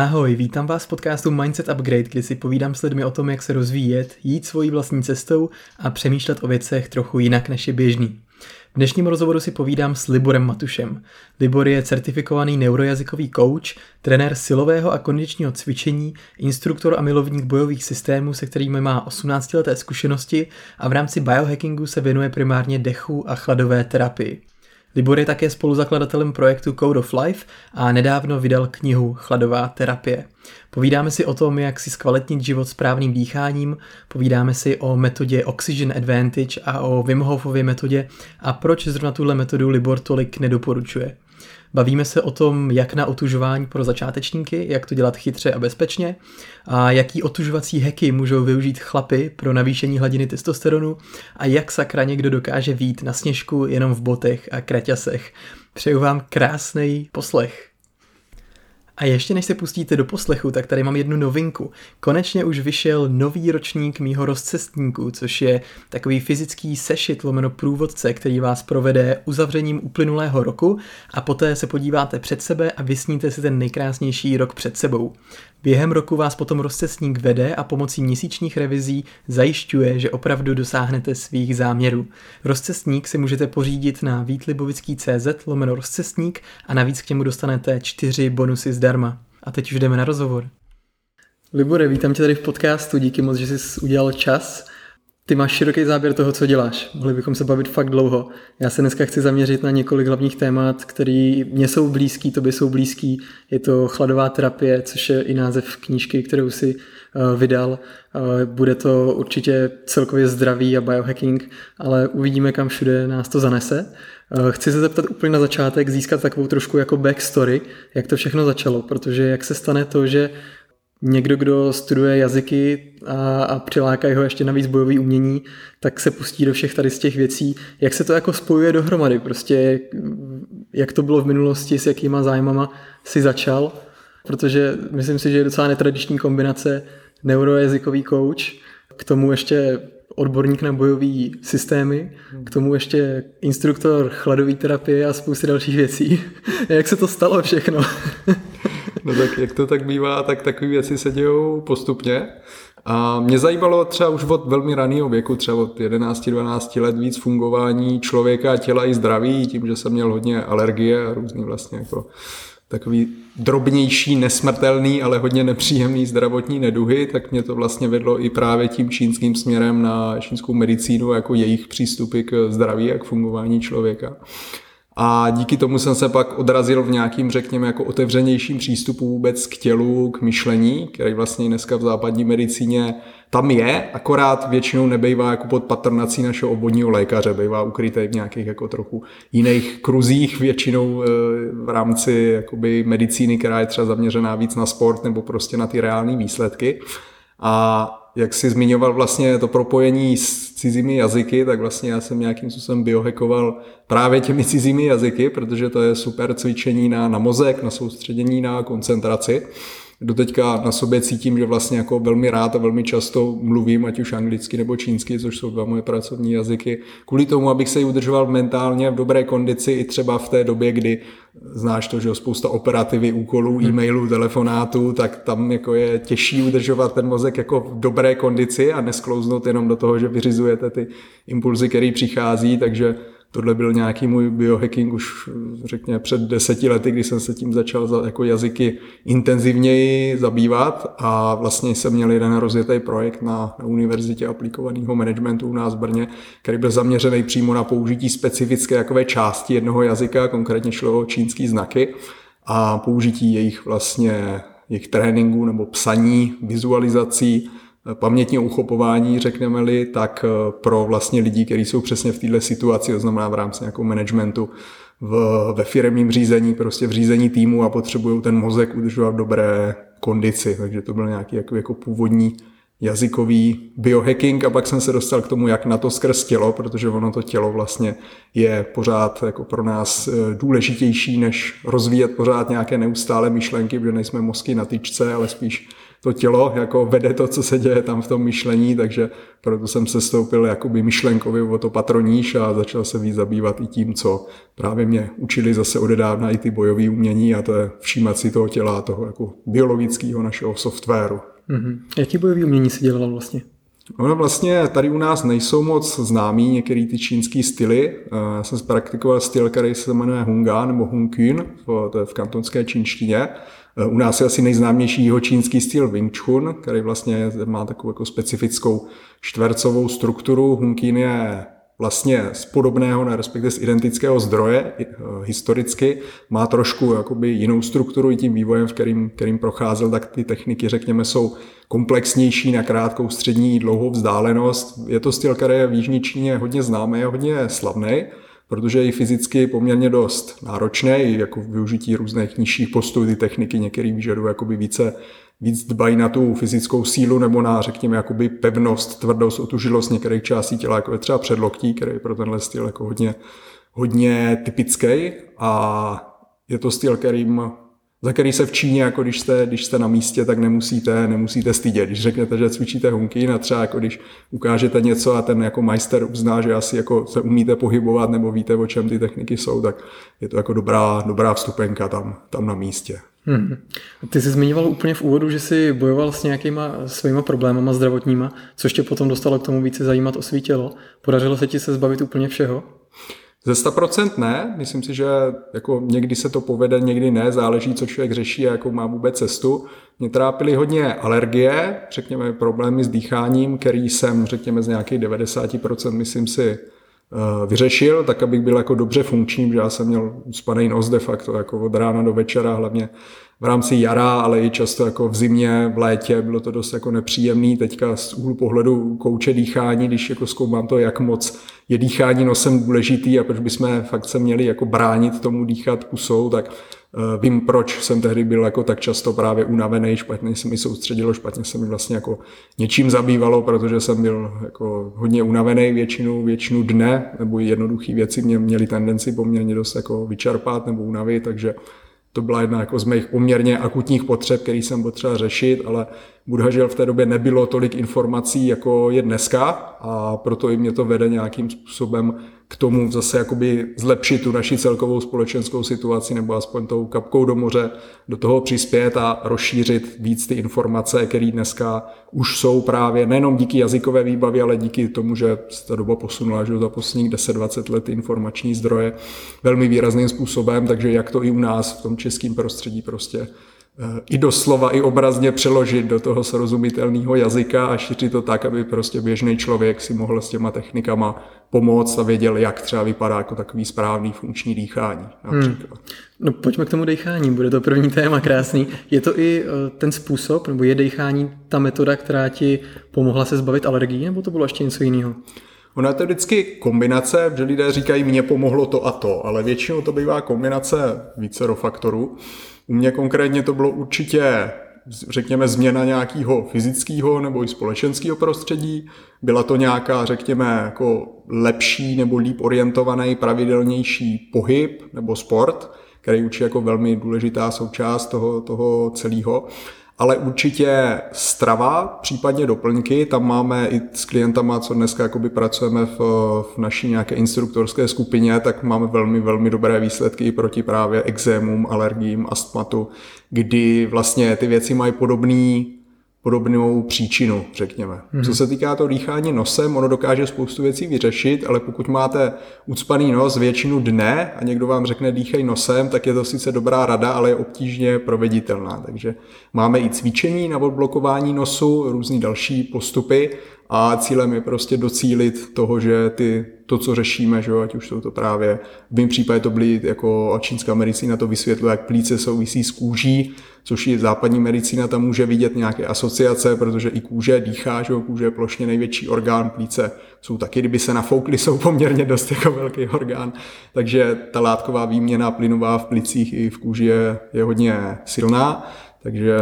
Ahoj, vítám vás v podcastu Mindset Upgrade, kde si povídám s lidmi o tom, jak se rozvíjet, jít svojí vlastní cestou a přemýšlet o věcech trochu jinak než je běžný. V dnešním rozhovoru si povídám s Liborem Matušem. Libor je certifikovaný neurojazykový coach, trenér silového a kondičního cvičení, instruktor a milovník bojových systémů, se kterými má 18 leté zkušenosti a v rámci biohackingu se věnuje primárně dechu a chladové terapii. Libor je také spoluzakladatelem projektu Code of Life a nedávno vydal knihu Chladová terapie. Povídáme si o tom, jak si zkvalitnit život správným dýcháním, povídáme si o metodě Oxygen Advantage a o Wim Hofově metodě a proč zrovna tuhle metodu Libor tolik nedoporučuje. Bavíme se o tom, jak na otužování pro začátečníky, jak to dělat chytře a bezpečně a jaký otužovací heky můžou využít chlapy pro navýšení hladiny testosteronu a jak sakra někdo dokáže vít na sněžku jenom v botech a kraťasech. Přeju vám krásný poslech. A ještě než se pustíte do poslechu, tak tady mám jednu novinku. Konečně už vyšel nový ročník mýho rozcestníku, což je takový fyzický sešit lomeno průvodce, který vás provede uzavřením uplynulého roku a poté se podíváte před sebe a vysníte si ten nejkrásnější rok před sebou. Během roku vás potom rozcestník vede a pomocí měsíčních revizí zajišťuje, že opravdu dosáhnete svých záměrů. Rozcestník si můžete pořídit na výtlibovický.cz lomeno rozcestník a navíc k němu dostanete čtyři bonusy zdarma. A teď už jdeme na rozhovor. Libore, vítám tě tady v podcastu, díky moc, že jsi udělal čas. Ty máš široký záběr toho, co děláš. Mohli bychom se bavit fakt dlouho. Já se dneska chci zaměřit na několik hlavních témat, které mě jsou blízký, tobě jsou blízký. Je to chladová terapie, což je i název knížky, kterou si uh, vydal. Uh, bude to určitě celkově zdravý a biohacking, ale uvidíme, kam všude nás to zanese. Uh, chci se zeptat úplně na začátek, získat takovou trošku jako backstory, jak to všechno začalo, protože jak se stane to, že někdo, kdo studuje jazyky a, a přilákají ho ještě navíc bojový umění, tak se pustí do všech tady z těch věcí. Jak se to jako spojuje dohromady? Prostě jak to bylo v minulosti, s jakýma zájmama si začal? Protože myslím si, že je docela netradiční kombinace neurojazykový coach, k tomu ještě odborník na bojové systémy, k tomu ještě instruktor chladové terapie a spousty dalších věcí. Jak se to stalo všechno? No tak jak to tak bývá, tak takové věci se dějou postupně. A mě zajímalo třeba už od velmi raného věku, třeba od 11-12 let víc fungování člověka, těla i zdraví, tím, že jsem měl hodně alergie a různý vlastně jako takový drobnější, nesmrtelný, ale hodně nepříjemný zdravotní neduhy, tak mě to vlastně vedlo i právě tím čínským směrem na čínskou medicínu, jako jejich přístupy k zdraví a k fungování člověka. A díky tomu jsem se pak odrazil v nějakým, řekněme, jako otevřenějším přístupu vůbec k tělu, k myšlení, který vlastně dneska v západní medicíně tam je, akorát většinou nebejvá jako pod patronací našeho obvodního lékaře, bývá ukrytý v nějakých jako trochu jiných kruzích, většinou eh, v rámci jakoby medicíny, která je třeba zaměřená víc na sport nebo prostě na ty reální výsledky. A jak jsi zmiňoval vlastně to propojení s cizími jazyky, tak vlastně já jsem nějakým způsobem biohackoval právě těmi cizími jazyky, protože to je super cvičení na, na mozek, na soustředění, na koncentraci doteďka na sobě cítím, že vlastně jako velmi rád a velmi často mluvím, ať už anglicky nebo čínsky, což jsou dva moje pracovní jazyky, kvůli tomu, abych se ji udržoval mentálně v dobré kondici i třeba v té době, kdy znáš to, že spousta operativy, úkolů, hmm. e-mailů, telefonátů, tak tam jako je těžší udržovat ten mozek jako v dobré kondici a nesklouznout jenom do toho, že vyřizujete ty impulzy, které přichází, takže Tohle byl nějaký můj biohacking už řekněme před deseti lety, kdy jsem se tím začal za, jako jazyky intenzivněji zabývat a vlastně jsem měl jeden rozjetý projekt na, na Univerzitě aplikovaného managementu u nás v Brně, který byl zaměřený přímo na použití specifické jakové části jednoho jazyka, konkrétně šlo o čínský znaky a použití jejich vlastně jejich tréninku nebo psaní, vizualizací pamětního uchopování, řekneme-li, tak eh, pro vlastně lidi, kteří jsou přesně v této situaci, to znamená v rámci nějakého managementu, v, ve firmním řízení, prostě v řízení týmu a potřebují ten mozek udržovat v dobré kondici. Takže to byl nějaký jako, jako původní jazykový biohacking a pak jsem se dostal k tomu, jak na to skrz tělo, protože ono to tělo vlastně je pořád jako pro nás eh, důležitější, než rozvíjet pořád nějaké neustále myšlenky, protože nejsme mozky na tyčce, ale spíš to tělo jako vede to, co se děje tam v tom myšlení, takže proto jsem se stoupil jakoby myšlenkově o to patroníž a začal se víc zabývat i tím, co právě mě učili zase odedávna i ty bojové umění a to je všímat si toho těla, toho jako biologického našeho softwaru. Mm-hmm. Jaký bojový umění si dělal vlastně? Ono vlastně tady u nás nejsou moc známí některé ty čínské styly. Eh, já jsem praktikoval styl, který se jmenuje Hunga nebo Hunkün, to je v kantonské čínštině. U nás je asi nejznámější jeho čínský styl Wing Chun, který vlastně má takovou jako specifickou čtvercovou strukturu. Hunkín je vlastně z podobného, ne, respektive z identického zdroje eh, historicky, má trošku jakoby jinou strukturu i tím vývojem, v kterým, kterým procházel, tak ty techniky, řekněme, jsou komplexnější na krátkou, střední, dlouhou vzdálenost. Je to styl, který je v Jižní Číně hodně známý a hodně slavný, protože je i fyzicky poměrně dost náročný, jako využití různých nižších postů, ty techniky některý vyžadují jakoby více víc dbají na tu fyzickou sílu nebo na, řekněme, jakoby pevnost, tvrdost, otužilost některých částí těla, jako je třeba předloktí, který je pro tenhle styl jako hodně, hodně typický. A je to styl, kterým za který se v Číně, jako když jste, když jste na místě, tak nemusíte, nemusíte stydět. Když řeknete, že cvičíte hunky, a třeba jako když ukážete něco a ten jako majster uzná, že asi jako se umíte pohybovat nebo víte, o čem ty techniky jsou, tak je to jako dobrá, dobrá vstupenka tam, tam na místě. Hmm. Ty jsi zmiňoval úplně v úvodu, že jsi bojoval s nějakýma svýma problémama zdravotníma, což tě potom dostalo k tomu více zajímat o svý tělo. Podařilo se ti se zbavit úplně všeho? Ze 100% ne, myslím si, že jako někdy se to povede, někdy ne, záleží, co člověk řeší a jakou má vůbec cestu. Mě trápily hodně alergie, řekněme problémy s dýcháním, který jsem, řekněme, z nějakých 90% myslím si vyřešil, tak abych byl jako dobře funkční, že já jsem měl spanej nos de facto jako od rána do večera, hlavně v rámci jara, ale i často jako v zimě, v létě, bylo to dost jako nepříjemný. Teďka z úhlu pohledu kouče dýchání, když jako zkoumám to, jak moc je dýchání nosem důležitý a proč bychom fakt se měli jako bránit tomu dýchat pusou, tak vím, proč jsem tehdy byl jako tak často právě unavený, špatně se mi soustředilo, špatně se mi vlastně jako něčím zabývalo, protože jsem byl jako hodně unavený většinu, většinu dne, nebo jednoduché věci mě měly tendenci poměrně dost jako vyčerpat nebo unavit, takže to byla jedna jako z mých poměrně akutních potřeb, který jsem potřeboval řešit, ale Budhažel v té době nebylo tolik informací, jako je dneska a proto i mě to vede nějakým způsobem k tomu zase jakoby zlepšit tu naši celkovou společenskou situaci nebo aspoň tou kapkou do moře do toho přispět a rozšířit víc ty informace, které dneska už jsou právě nejenom díky jazykové výbavě, ale díky tomu, že se ta doba posunula, že za posledních 10-20 let informační zdroje velmi výrazným způsobem, takže jak to i u nás v tom českém prostředí prostě i doslova, i obrazně přeložit do toho srozumitelného jazyka a šířit to tak, aby prostě běžný člověk si mohl s těma technikama pomoct a věděl, jak třeba vypadá jako takový správný funkční dýchání. Hmm. No pojďme k tomu dýchání, bude to první téma krásný. Je to i eh, ten způsob, nebo je dýchání ta metoda, která ti pomohla se zbavit alergií, nebo to bylo ještě něco jiného? Ona je to vždycky kombinace, že lidé říkají, mně pomohlo to a to, ale většinou to bývá kombinace vícero faktorů. U mě konkrétně to bylo určitě řekněme, změna nějakého fyzického nebo i společenského prostředí. Byla to nějaká, řekněme, jako lepší nebo líp orientovaný, pravidelnější pohyb nebo sport, který určitě jako velmi důležitá součást toho, toho celého ale určitě strava, případně doplňky, tam máme i s klientama, co dneska jakoby pracujeme v, v naší nějaké instruktorské skupině, tak máme velmi, velmi dobré výsledky i proti právě exémům, alergím, astmatu, kdy vlastně ty věci mají podobný podobnou příčinu, řekněme. Mm-hmm. Co se týká toho dýchání nosem, ono dokáže spoustu věcí vyřešit, ale pokud máte ucpaný nos většinu dne a někdo vám řekne dýchej nosem, tak je to sice dobrá rada, ale je obtížně proveditelná. Takže máme i cvičení na odblokování nosu, různý další postupy a cílem je prostě docílit toho, že ty, to, co řešíme, že ať už jsou to právě, v mém případě to byly jako čínská medicína to vysvětluje, jak plíce souvisí s kůží, což i západní medicína tam může vidět nějaké asociace, protože i kůže dýchá, že kůže je plošně největší orgán, plíce jsou taky, kdyby se nafoukly, jsou poměrně dost jako velký orgán, takže ta látková výměna plynová v plicích i v kůži je, je hodně silná. Takže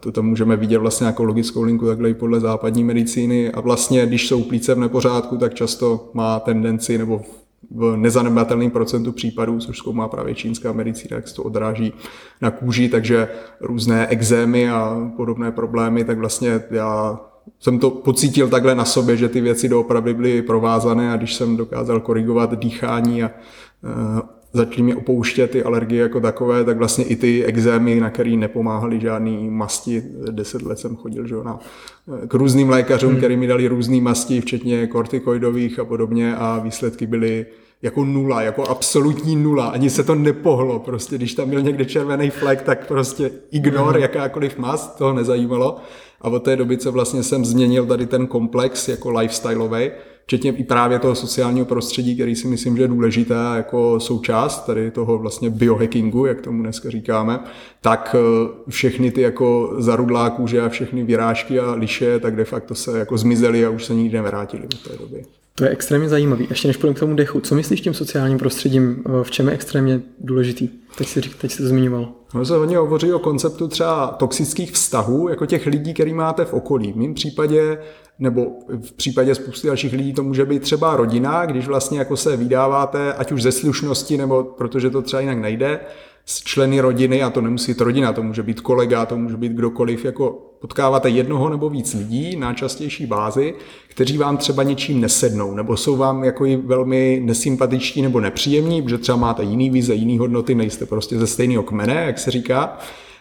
to tam můžeme vidět vlastně jako logickou linku takhle i podle západní medicíny. A vlastně, když jsou plíce v nepořádku, tak často má tendenci nebo v nezanedbatelném procentu případů, což zkoumá právě čínská medicína, jak se to odráží na kůži, takže různé exémy a podobné problémy, tak vlastně já jsem to pocítil takhle na sobě, že ty věci doopravdy byly provázané a když jsem dokázal korigovat dýchání a uh, začaly mě opouštět ty alergie jako takové, tak vlastně i ty exémy, na který nepomáhaly žádný masti, deset let jsem chodil že na, k různým lékařům, hmm. který mi dali různé masti, včetně kortikoidových a podobně a výsledky byly jako nula, jako absolutní nula, ani se to nepohlo, prostě když tam byl někde červený flek, tak prostě ignor, hmm. jakákoliv mast, toho nezajímalo. A od té doby, co vlastně jsem změnil tady ten komplex jako lifestyleový, včetně i právě toho sociálního prostředí, který si myslím, že je důležité jako součást tady toho vlastně biohackingu, jak tomu dneska říkáme, tak eh, všechny ty jako zarudlá kůže a všechny vyrážky a liše, tak de facto se jako zmizely a už se nikdy nevrátily do té doby. To je extrémně zajímavý. Ještě než půjdeme k tomu dechu, co myslíš tím sociálním prostředím, eh, v čem je extrémně důležitý? Teď si, teď si to zmiňoval. No se hodně hovoří o konceptu třeba toxických vztahů, jako těch lidí, který máte v okolí. V mém případě nebo v případě spousty dalších lidí to může být třeba rodina, když vlastně jako se vydáváte, ať už ze slušnosti, nebo protože to třeba jinak nejde, s členy rodiny, a to nemusí být rodina, to může být kolega, to může být kdokoliv, jako potkáváte jednoho nebo víc lidí na častější bázi, kteří vám třeba něčím nesednou, nebo jsou vám jako i velmi nesympatičtí nebo nepříjemní, protože třeba máte jiný vize, jiný hodnoty, nejste prostě ze stejného kmene, jak se říká,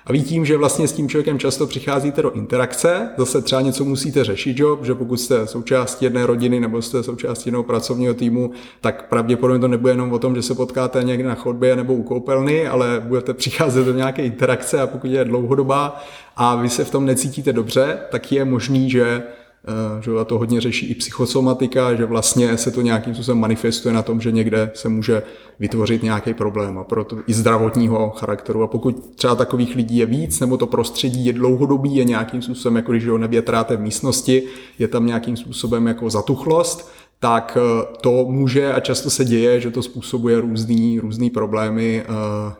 a ví tím, že vlastně s tím člověkem často přicházíte do interakce, zase třeba něco musíte řešit, jo? že pokud jste součástí jedné rodiny nebo jste součástí jednoho pracovního týmu, tak pravděpodobně to nebude jenom o tom, že se potkáte někde na chodbě nebo u koupelny, ale budete přicházet do nějaké interakce a pokud je dlouhodobá a vy se v tom necítíte dobře, tak je možný, že Eh, že to hodně řeší i psychosomatika, že vlastně se to nějakým způsobem manifestuje na tom, že někde se může vytvořit nějaký problém a proto i zdravotního charakteru. A pokud třeba takových lidí je víc, nebo to prostředí je dlouhodobý, je nějakým způsobem, jako když ho nevětráte v místnosti, je tam nějakým způsobem jako zatuchlost, tak eh, to může a často se děje, že to způsobuje různý, různý problémy uh,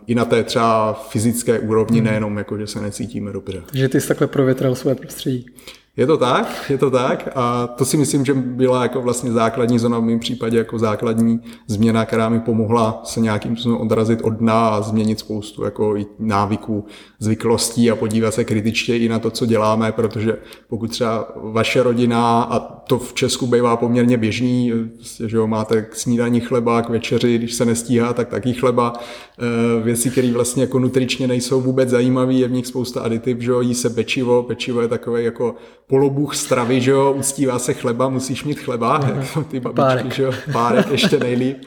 i na té třeba fyzické úrovni, hmm. nejenom jako, že se necítíme dobře. Takže ty jsi takhle provětral své prostředí. Je to tak, je to tak. A to si myslím, že byla jako vlastně základní zóna v mém případě jako základní změna, která mi pomohla se nějakým způsobem odrazit od dna a změnit spoustu jako i návyků, zvyklostí a podívat se kritičtě i na to, co děláme, protože pokud třeba vaše rodina, a to v Česku bývá poměrně běžný, že jo, máte k snídaní chleba, k večeři, když se nestíhá, tak taky chleba, eh, věci, které vlastně jako nutričně nejsou vůbec zajímavé, je v nich spousta aditiv, že jo, jí se pečivo, pečivo je takové jako polobůh stravy, že jo, uctívá se chleba, musíš mít chleba, uh-huh. ty babičky, párek. že jo, párek ještě nejlíp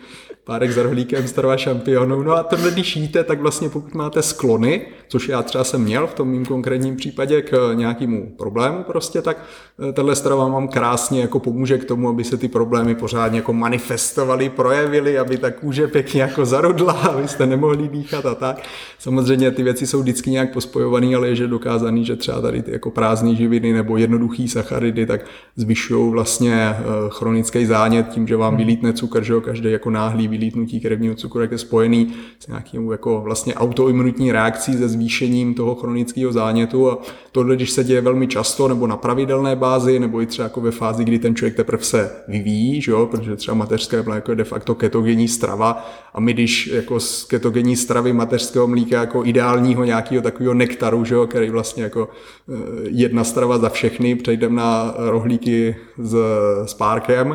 párek za rohlíkem starova šampionu. No a tohle, když jíte, tak vlastně pokud máte sklony, což já třeba jsem měl v tom mým konkrétním případě k nějakému problému prostě, tak eh, tahle strava vám krásně jako pomůže k tomu, aby se ty problémy pořádně jako manifestovaly, projevily, aby ta kůže pěkně jako zarudla, abyste nemohli dýchat a tak. Samozřejmě ty věci jsou vždycky nějak pospojované, ale je že dokázaný, že třeba tady ty jako prázdné živiny nebo jednoduchý sacharidy tak zvyšují vlastně eh, chronický zánět tím, že vám vylítne cukr, že jo, každý jako náhlý vylítnutí krevního cukru, jak je spojený s nějakým jako vlastně autoimunitní reakcí se zvýšením toho chronického zánětu a tohle, když se děje velmi často nebo na pravidelné bázi, nebo i třeba jako ve fázi, kdy ten člověk teprve se vyvíjí, že jo? protože třeba mateřské mléko je de facto ketogenní strava a my když jako z ketogenní stravy mateřského mlíka jako ideálního nějakého takového nektaru, že jo? který vlastně jako eh, jedna strava za všechny, přejdeme na rohlíky s, s párkem,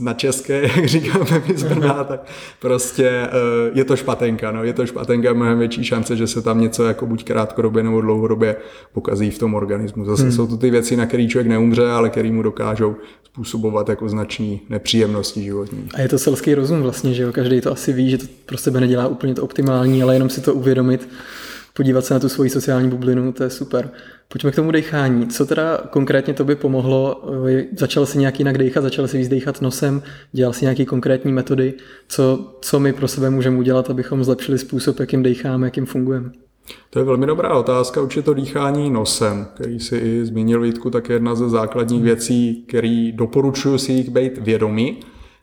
na české, jak říkáme my z Brna, tak prostě eh, je to špatenka, no, je to špatenka, mnohem větší šance, že se tam něco jako buď krátkodobě nebo dlouhodobě pokazí v tom organismu. Zase hmm. jsou to ty věci, na které člověk neumře, ale který mu dokážou způsobovat jako značný nepříjemnosti životní. A je to selský rozum vlastně, že jo, každý to asi ví, že to pro sebe nedělá úplně to optimální, ale jenom si to uvědomit, podívat se na tu svoji sociální bublinu, to je super. Pojďme k tomu dechání. Co teda konkrétně to by pomohlo? Začal si nějak jinak dechat, začal si víc dechat nosem, dělal si nějaké konkrétní metody. Co, co my pro sebe můžeme udělat, abychom zlepšili způsob, jakým decháme, jakým fungujeme? To je velmi dobrá otázka, určitě to dýchání nosem, který si i zmínil Vítku, tak je jedna ze základních věcí, který doporučuji si jich být vědomí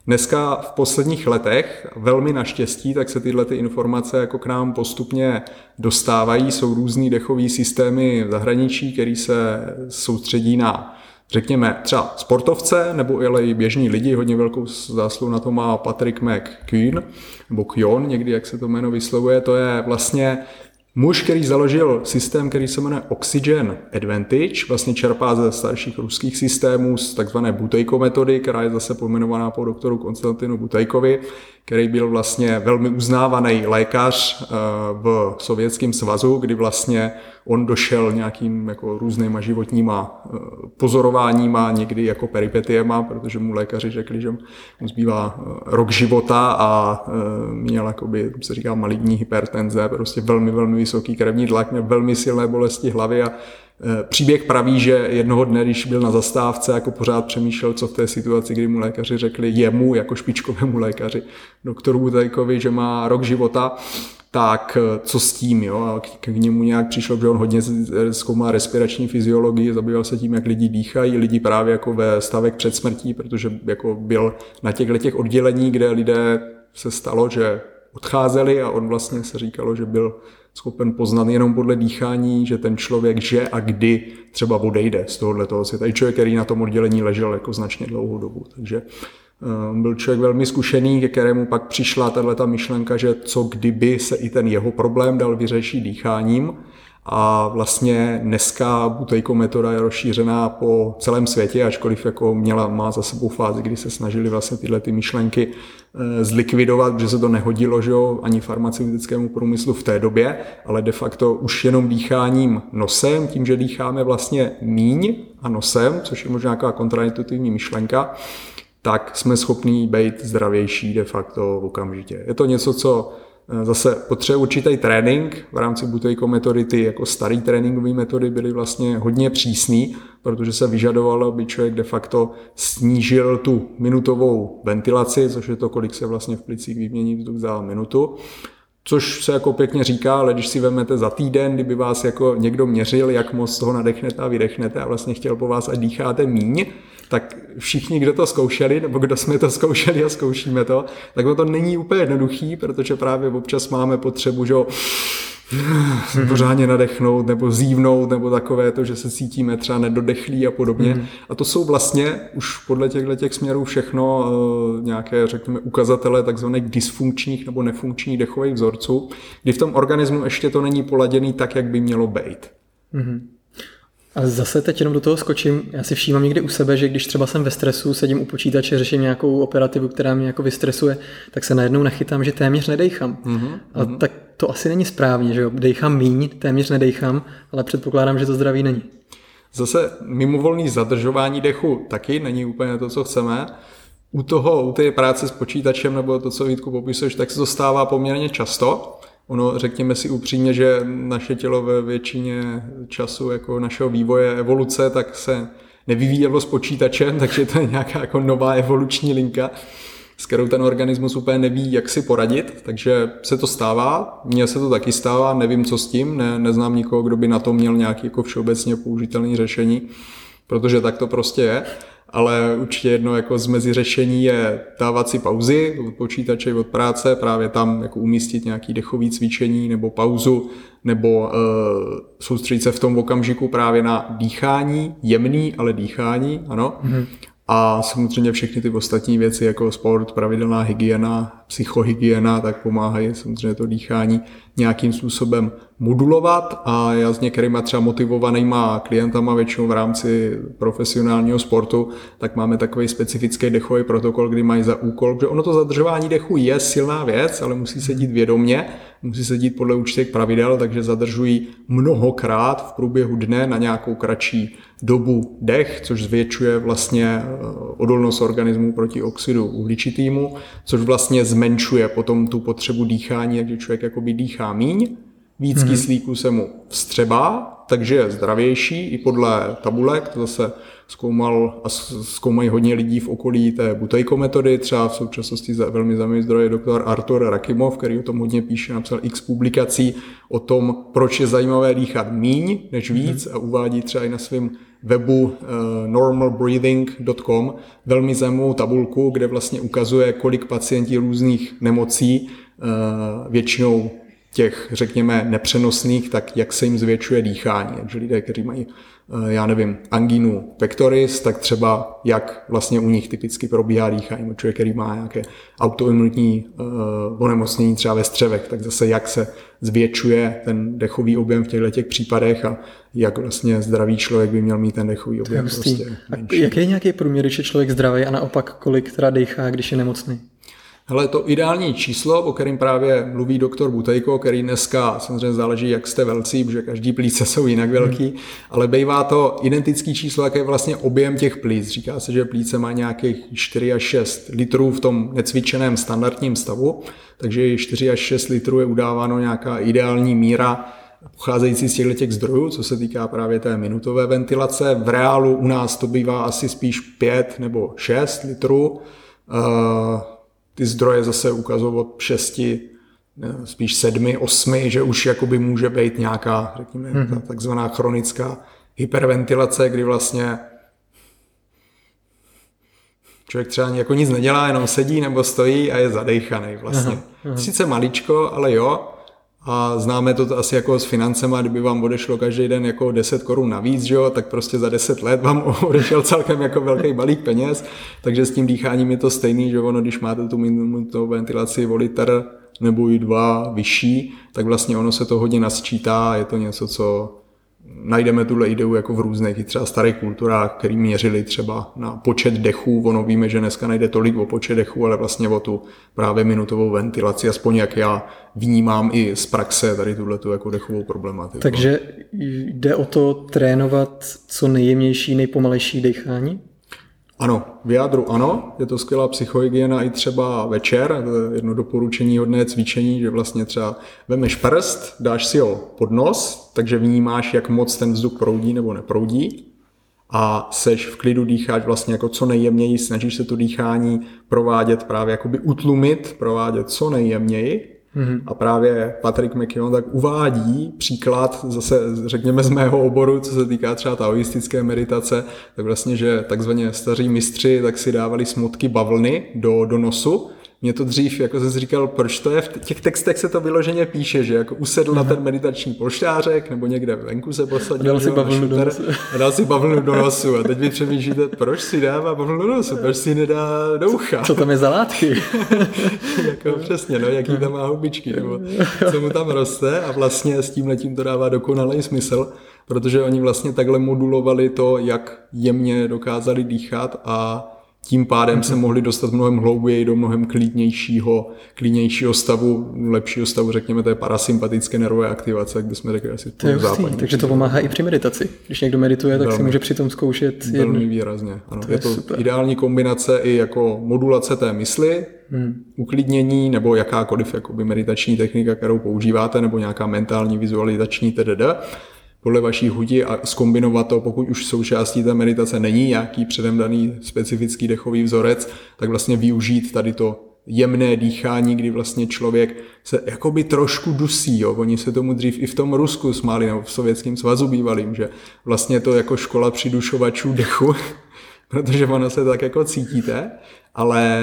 Dneska v posledních letech, velmi naštěstí, tak se tyhle ty informace jako k nám postupně dostávají. Jsou různý dechové systémy v zahraničí, který se soustředí na řekněme třeba sportovce nebo ale i běžní lidi, hodně velkou zásluhu na to má Patrick McQueen, nebo Kyon, někdy jak se to jméno vyslovuje, to je vlastně Muž, který založil systém, který se jmenuje Oxygen Advantage, vlastně čerpá ze starších ruských systémů z takzvané Butejko metody, která je zase pojmenovaná po doktoru Konstantinu Butejkovi, který byl vlastně velmi uznávaný lékař eh, v Sovětském svazu, kdy vlastně on došel nějakým jako různýma životníma eh, pozorováníma, někdy jako peripetiema, protože mu lékaři řekli, že mu zbývá eh, rok života a měl, jakoby, se říká, maligní hypertenze, prostě velmi, velmi vysoký krevní tlak, měl velmi silné bolesti hlavy a příběh praví, že jednoho dne, když byl na zastávce, jako pořád přemýšlel, co v té situaci, kdy mu lékaři řekli jemu, jako špičkovému lékaři, doktoru Butajkovi, že má rok života, tak eh, co s tím, jo? A k, němu nějak přišlo, že on hodně zkoumal respirační fyziologii, zabýval se tím, jak lidi dýchají, lidi právě jako ve stavek před smrtí, protože jako byl na těchto těch oddělení, kde lidé se stalo, že odcházeli a on vlastně se říkalo, že byl schopen poznat jenom podle dýchání, že ten člověk že a kdy třeba odejde z tohohle toho světa. I člověk, který na tom oddělení ležel jako značně dlouhou dobu. Takže eh, byl člověk velmi zkušený, ke kterému pak přišla tato myšlenka, že co kdyby se i ten jeho problém dal vyřešit dýcháním a vlastně dneska butejko metoda je rozšířená po celém světě, ačkoliv jako měla, má za sebou fázi, kdy se snažili vlastně tyhle ty myšlenky eh, zlikvidovat, protože se to nehodilo že jo, ani farmaceutickému průmyslu v té době, ale de facto už jenom dýcháním nosem, tím, že dýcháme vlastně míň a nosem, což je možná nějaká kontraintuitivní myšlenka, tak jsme schopní být zdravější de facto okamžitě. Je to něco, co zase potřebuje určitý trénink v rámci Butejko metody, ty jako starý tréninkové metody byly vlastně hodně přísný, protože se vyžadovalo, aby člověk de facto snížil tu minutovou ventilaci, což je to, kolik se vlastně v plicích vymění vzduch za minutu. Což se jako pěkně říká, ale když si vezmete za týden, kdyby vás jako někdo měřil, jak moc toho nadechnete a vydechnete a vlastně chtěl po vás, ať dýcháte míň, tak všichni, kdo to zkoušeli, nebo kdo jsme to zkoušeli a zkoušíme to, tak to není úplně jednoduchý, protože právě občas máme potřebu, že mm-hmm. pořádně nadechnout nebo zívnout nebo takové to, že se cítíme třeba nedodechlí a podobně. Mm. A to jsou vlastně už podle těchto těch směrů všechno uh, nějaké, řekněme, ukazatele takzvaných dysfunkčních nebo nefunkčních dechových vzorců, kdy v tom organismu ještě to není poladěný tak, jak by mělo být. Mm. A zase teď jenom do toho skočím. Já si všímám někdy u sebe, že když třeba jsem ve stresu, sedím u počítače, řeším nějakou operativu, která mě jako vystresuje, tak se najednou nachytám, že téměř nedejchám. Mm-hmm. A mhm. tak to asi není správně, že jo? Dejchám míň, téměř nedejchám, ale předpokládám, že to zdraví není. Zase mimovolný zadržování dechu taky není úplně to, co chceme. U toho, u té práce s počítačem nebo to, co Vítku popisuješ, tak se to stává poměrně často. Ono, řekněme si upřímně, že naše tělo ve většině času jako našeho vývoje, evoluce, tak se nevyvíjelo s počítačem, takže to je nějaká jako nová evoluční linka, s kterou ten organismus úplně neví, jak si poradit, takže se to stává, mně se to taky stává, nevím, co s tím, ne, neznám nikoho, kdo by na to měl nějaký jako všeobecně použitelný řešení, protože tak to prostě je ale určitě jedno jako z mezi řešení je dávat si pauzy od počítače, od práce, právě tam jako umístit nějaký dechový cvičení nebo pauzu, nebo uh, soustředit se v tom okamžiku právě na dýchání, jemný, ale dýchání, ano. Mm-hmm. A samozřejmě všechny ty ostatní věci, jako sport, pravidelná hygiena, psychohygiena, tak pomáhají samozřejmě to dýchání nějakým způsobem modulovat. A já s některýma třeba motivovanýma klientama většinou v rámci profesionálního sportu, tak máme takový specifický dechový protokol, kdy mají za úkol, že ono to zadržování dechu je silná věc, ale musí se dít vědomě, musí se dít podle určitých pravidel, takže zadržují mnohokrát v průběhu dne na nějakou kratší dobu dech, což zvětšuje vlastně eh, odolnost organismu proti oxidu uhličitýmu, což vlastně zmenšuje potom tu potřebu dýchání, takže člověk jakoby dýchá míň, víc mm-hmm. kyslíku se mu vstřebá, takže je zdravější i podle tabulek, to zase zkoumal a zkoumají hodně lidí v okolí té butejko metody, třeba v současnosti za velmi zajímavý zdroj je doktor Artur Rakimov, který o tom hodně píše, napsal x publikací o tom, proč je zajímavé dýchat míň než víc a uvádí třeba i na svém webu uh, normalbreathing.com velmi zajímavou tabulku, kde vlastně ukazuje, kolik pacienti různých nemocí, uh, většinou těch, řekněme, nepřenosných, tak jak se jim zvětšuje dýchání. Takže lidé, kteří mají, eh, já nevím, angínu pectoris, tak třeba jak vlastně u nich typicky probíhá dýchání. Člověk, který má nějaké autoimunitní uh, onemocnění třeba ve střevech, tak zase jak se zvětšuje ten dechový objem v těchto těch případech a jak vlastně zdravý člověk by měl mít ten dechový objem. Prostě a jaký je nějaký průměr, když je člověk zdravý a naopak kolik teda dechá, když je nemocný? Hele, to ideální číslo, o kterém právě mluví doktor Butejko, který dneska samozřejmě záleží, jak jste velcí, protože každý plíce jsou jinak velký, hmm. ale bývá to identický číslo, jak je vlastně objem těch plíc. Říká se, že plíce má nějakých 4 až 6 litrů v tom necvičeném standardním stavu, takže 4 až 6 litrů je udáváno nějaká ideální míra pocházející z těchto těch zdrojů, co se týká právě té minutové ventilace. V reálu u nás to bývá asi spíš 5 nebo 6 litrů. Uh, ty zdroje zase ukazují od 6, spíš 7, 8, že už jakoby může být nějaká, řekněme, mm-hmm. ta takzvaná chronická hyperventilace, kdy vlastně člověk třeba jako nic nedělá, jenom sedí nebo stojí a je zadejchaný vlastně. Aha, aha. Sice maličko, ale jo, a známe to asi jako s financema, kdyby vám odešlo každý den jako 10 korun navíc, že jo, tak prostě za 10 let vám odešel celkem jako velký balík peněz, takže s tím dýcháním je to stejný, že ono, když máte tu minutovou ventilaci o litr nebo i dva vyšší, tak vlastně ono se to hodně nasčítá, je to něco, co najdeme tuhle ideu jako v různých i třeba starých kulturách, který měřili třeba na počet dechů. Ono víme, že dneska nejde tolik o počet dechů, ale vlastně o tu právě minutovou ventilaci, aspoň jak já vnímám i z praxe tady tuhle tu jako dechovou problematiku. Takže jde o to trénovat co nejjemnější, nejpomalejší dechání? Ano, v jádru ano, je to skvělá psychohygiena i třeba večer, jedno doporučení hodné cvičení, že vlastně třeba vemeš prst, dáš si ho pod nos, takže vnímáš, jak moc ten vzduch proudí nebo neproudí a seš v klidu dýcháš vlastně jako co nejjemněji, snažíš se to dýchání provádět právě jakoby utlumit, provádět co nejjemněji Mm-hmm. A právě Patrick McKeown tak uvádí příklad zase, řekněme, z mého oboru, co se týká třeba taoistické meditace, tak vlastně, že takzvaně staří mistři tak si dávali smutky bavlny do, do nosu mě to dřív, jako jsem říkal, proč to je, v těch textech se to vyloženě píše, že jako usedl na ten meditační polštářek, nebo někde venku se posadil. Dal si bavlnu do nosu. A dal si bavlnu do nosu. A teď vy přemýšlíte, proč si dává bavlnu do nosu, proč si nedá do ucha. Co tam je za látky? jako přesně, no, jaký tam má hubičky, nebo co mu tam roste a vlastně s tím letím to dává dokonalý smysl, protože oni vlastně takhle modulovali to, jak jemně dokázali dýchat a tím pádem se mohli dostat mnohem hlouběji do mnohem klidnějšího, klidnějšího stavu, lepšího stavu, řekněme, té parasympatické nervové aktivace, jak bychom řekli asi to je západní. Takže to pomáhá i při meditaci. Když někdo medituje, tak velmi, si může přitom zkoušet. Velmi jedno. výrazně. Ano. To je, je to super. ideální kombinace i jako modulace té mysli, hmm. uklidnění nebo jakákoliv jakoby meditační technika, kterou používáte, nebo nějaká mentální vizualizační tdd podle vaší chuti a skombinovat to, pokud už součástí té meditace není nějaký předem daný specifický dechový vzorec, tak vlastně využít tady to jemné dýchání, kdy vlastně člověk se jakoby trošku dusí. Jo. Oni se tomu dřív i v tom Rusku smáli, nebo v Sovětském svazu bývalým, že vlastně to jako škola přidušovačů dechu, protože ono se tak jako cítíte, ale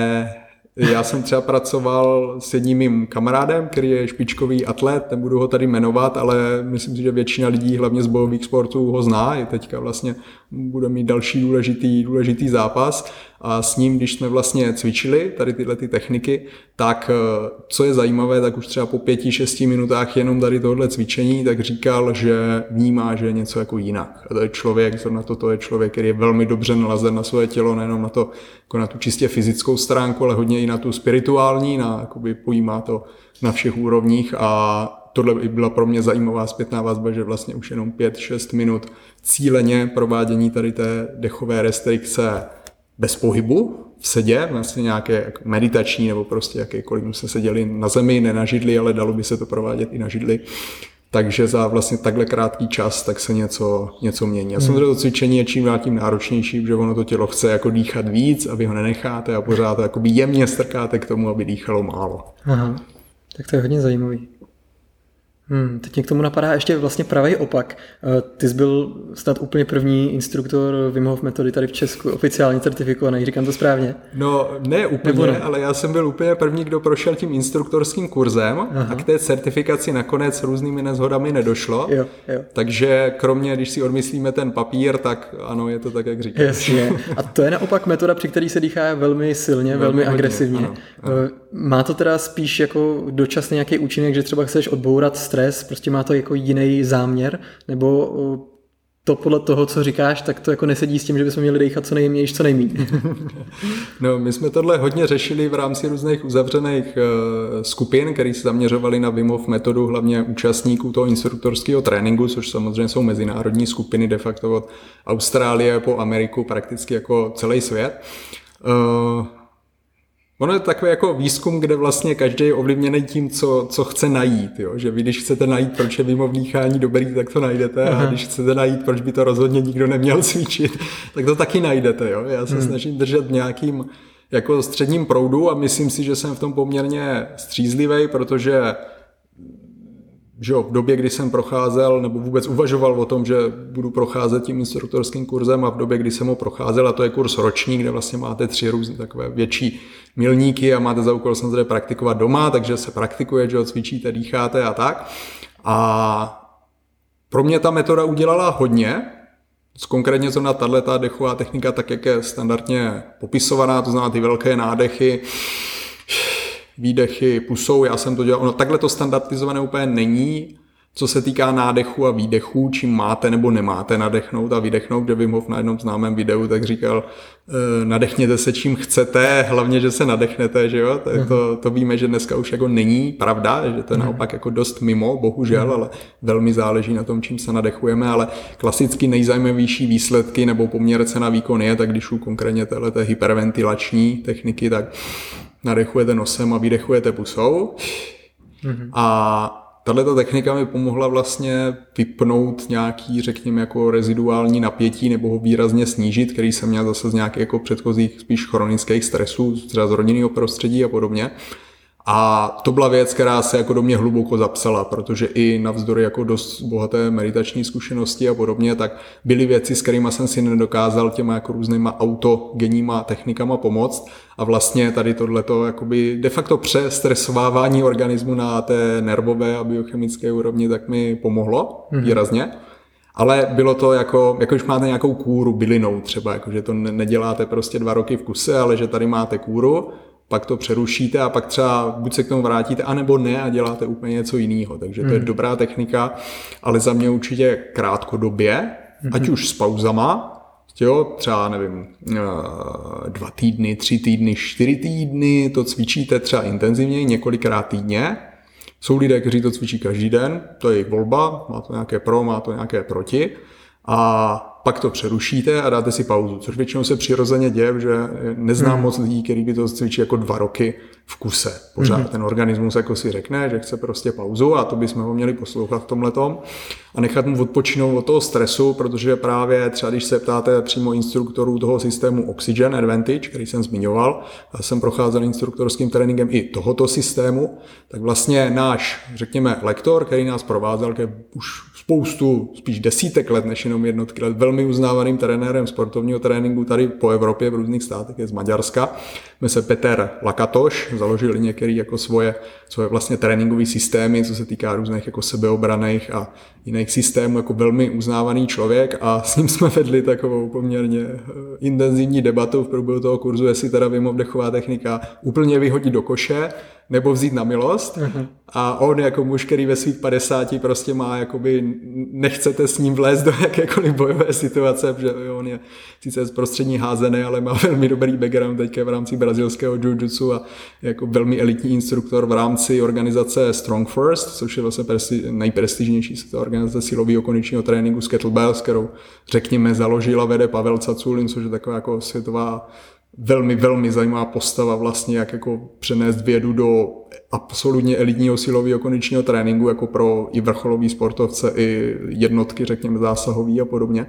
já jsem třeba pracoval s jedním mým kamarádem, který je špičkový atlet, nebudu ho tady jmenovat, ale myslím si, že většina lidí, hlavně z bojových sportů, ho zná. I teďka vlastně bude mít další důležitý, důležitý zápas a s ním, když jsme vlastně cvičili tady tyhle ty techniky, tak eh, co je zajímavé, tak už třeba po pěti, šesti minutách jenom tady tohle cvičení, tak říkal, že vnímá, že je něco jako jinak. A to je člověk, zrovna toto je člověk, který je velmi dobře nalazen na své tělo, nejenom na to, jako na tu čistě fyzickou stránku, ale hodně i na tu spirituální, na, jakoby pojímá to na všech úrovních a tohle by byla pro mě zajímavá zpětná vazba, že vlastně už jenom 5-6 minut cíleně provádění tady té dechové restrikce bez pohybu v sedě, vlastně nějaké meditační nebo prostě jakýkoliv, my jsme seděli na zemi, ne na židli, ale dalo by se to provádět i na židli. Takže za vlastně takhle krátký čas tak se něco, něco mění. A samozřejmě to cvičení je čím dál tím náročnější, že ono to tělo chce jako dýchat víc a vy ho nenecháte a pořád to jakoby jemně strkáte k tomu, aby dýchalo málo. Aha, tak to je hodně zajímavý. Hmm, teď mě k tomu napadá ještě vlastně pravý opak. Eh, ty jsi byl snad úplně první instruktor Wim Hof metody tady v Česku, oficiálně certifikovaný, říkám to správně? No ne úplně, ne? ale já jsem byl úplně první, kdo prošel tím instruktorským kurzem Aha. a k té certifikaci nakonec různými nezhodami nedošlo. Jo, jo. Takže kromě, když si odmyslíme ten papír, tak ano, je to tak, jak říkáš. Jasně. A to je naopak metoda, při které se dýchá velmi silně, velmi, velmi agresivně. Ano, ano. Eh, má to teda spíš jako dočasný nějaký účinek, že třeba chceš odbourat stres, prostě má to jako jiný záměr, nebo to podle toho, co říkáš, tak to jako nesedí s tím, že bychom měli dechat co nejméně, co nejméně. no, my jsme tohle hodně řešili v rámci různých uzavřených uh, skupin, které se zaměřovaly na Wim Hof metodu, hlavně účastníků toho instruktorského tréninku, což samozřejmě jsou mezinárodní skupiny de facto od Austrálie po Ameriku, prakticky jako celý svět. Uh, Ono je takový jako výzkum, kde vlastně každý je ovlivněný tím, co, co chce najít. Jo? Že vy, když chcete najít, proč je mimo vdýchání dobrý, tak to najdete. Aha. A když chcete najít, proč by to rozhodně nikdo neměl cvičit, tak to taky najdete. Jo? Já se hmm. snažím držet nějakým jako středním proudu a myslím si, že jsem v tom poměrně střízlivý, protože že jo, v době, kdy jsem procházel, nebo vůbec uvažoval o tom, že budu procházet tím instruktorským kurzem a v době, kdy jsem ho procházel, a to je kurz roční, kde vlastně máte tři různé takové větší milníky a máte za úkol samozřejmě praktikovat doma, takže se praktikuje, že jo, cvičíte, dýcháte a tak. A pro mě ta metoda udělala hodně, Konkrétně zrovna tato dechová technika, tak jak je standardně popisovaná, to znamená ty velké nádechy, výdechy pusou, já jsem to dělal, no takhle to standardizované úplně není, co se týká nádechu a výdechu, čím máte nebo nemáte nadechnout a vydechnout, kde Wim Hof na jednom známém videu tak říkal, e, nadechněte se čím chcete, hlavně, že se nadechnete, že jo, tak to, to víme, že dneska už jako není pravda, že to je naopak jako dost mimo, bohužel, ale velmi záleží na tom, čím se nadechujeme, ale klasicky nejzajímavější výsledky nebo poměr cena výkon je, tak když u konkrétně téhle hyperventilační techniky, tak nadechujete nosem a vydechujete pusou. Mm-hmm. A tahle technika mi pomohla vlastně vypnout nějaký, řekněme, jako reziduální napětí nebo ho výrazně snížit, který jsem měl zase z nějakých jako předchozích spíš chronických stresů, třeba z rodinného prostředí a podobně. A to byla věc, která se jako do mě hluboko zapsala, protože i navzdory jako dost bohaté meditační zkušenosti a podobně, tak byly věci, s kterými jsem si nedokázal těma jako různýma autogenníma technikama pomoct. A vlastně tady tohleto jakoby de facto přestresovávání organismu na té nervové a biochemické úrovni tak mi pomohlo mm-hmm. výrazně. Ale bylo to jako, jako když máte nějakou kůru bylinou třeba, jako že to neděláte prostě dva roky v kuse, ale že tady máte kůru, pak to přerušíte a pak třeba buď se k tomu vrátíte, anebo ne a děláte úplně něco jiného. Takže to je hmm. dobrá technika, ale za mě určitě krátkodobě, mm. ať už s pauzama, jo, třeba nevím, eh, dva týdny, tři týdny, čtyři týdny, to cvičíte třeba intenzivně, několikrát týdně. Jsou lidé, kteří to cvičí každý den, to je jejich volba, má to nějaké pro, má to nějaké proti. A pak to přerušíte a dáte si pauzu, což většinou se přirozeně děje, že neznám hmm. moc lidí, kteří by to cvičí jako dva roky v kuse. Pořád hmm. ten organismus jako si řekne, že chce prostě pauzu a to bychom ho měli poslouchat v tomhle a nechat mu odpočinout od toho stresu, protože právě třeba když se ptáte přímo instruktorů toho systému Oxygen Advantage, který jsem zmiňoval, já jsem procházel instruktorským tréninkem i tohoto systému, tak vlastně náš, řekněme, lektor, který nás provázel, už spoustu, spíš desítek let, než jenom jednotky let, velmi uznávaným trenérem sportovního tréninku tady po Evropě v různých státech, je z Maďarska. Jmenuje se Peter Lakatoš, založil některé jako svoje, svoje vlastně tréninkové systémy, co se týká různých jako sebeobraných a jiných systémů, jako velmi uznávaný člověk a s ním jsme vedli takovou poměrně eh, intenzivní debatu v průběhu toho kurzu, jestli teda vím dechová technika úplně vyhodit do koše, nebo vzít na milost. Uh-huh. A on jako muž, který ve svých 50 prostě má, jakoby nechcete s ním vlézt do jakékoliv bojové situace, protože on je sice z prostřední házené, ale má velmi dobrý background teďka v rámci brazilského jiu-jitsu a jako velmi elitní instruktor v rámci organizace Strong First, což je vlastně presti- nejprestižnější organizace silového konečního tréninku s kettlebells, kterou řekněme založila vede Pavel Caculin, což je taková jako světová velmi, velmi zajímavá postava vlastně, jak jako přenést vědu do absolutně elitního silového konečního tréninku, jako pro i vrcholový sportovce, i jednotky, řekněme, zásahový a podobně.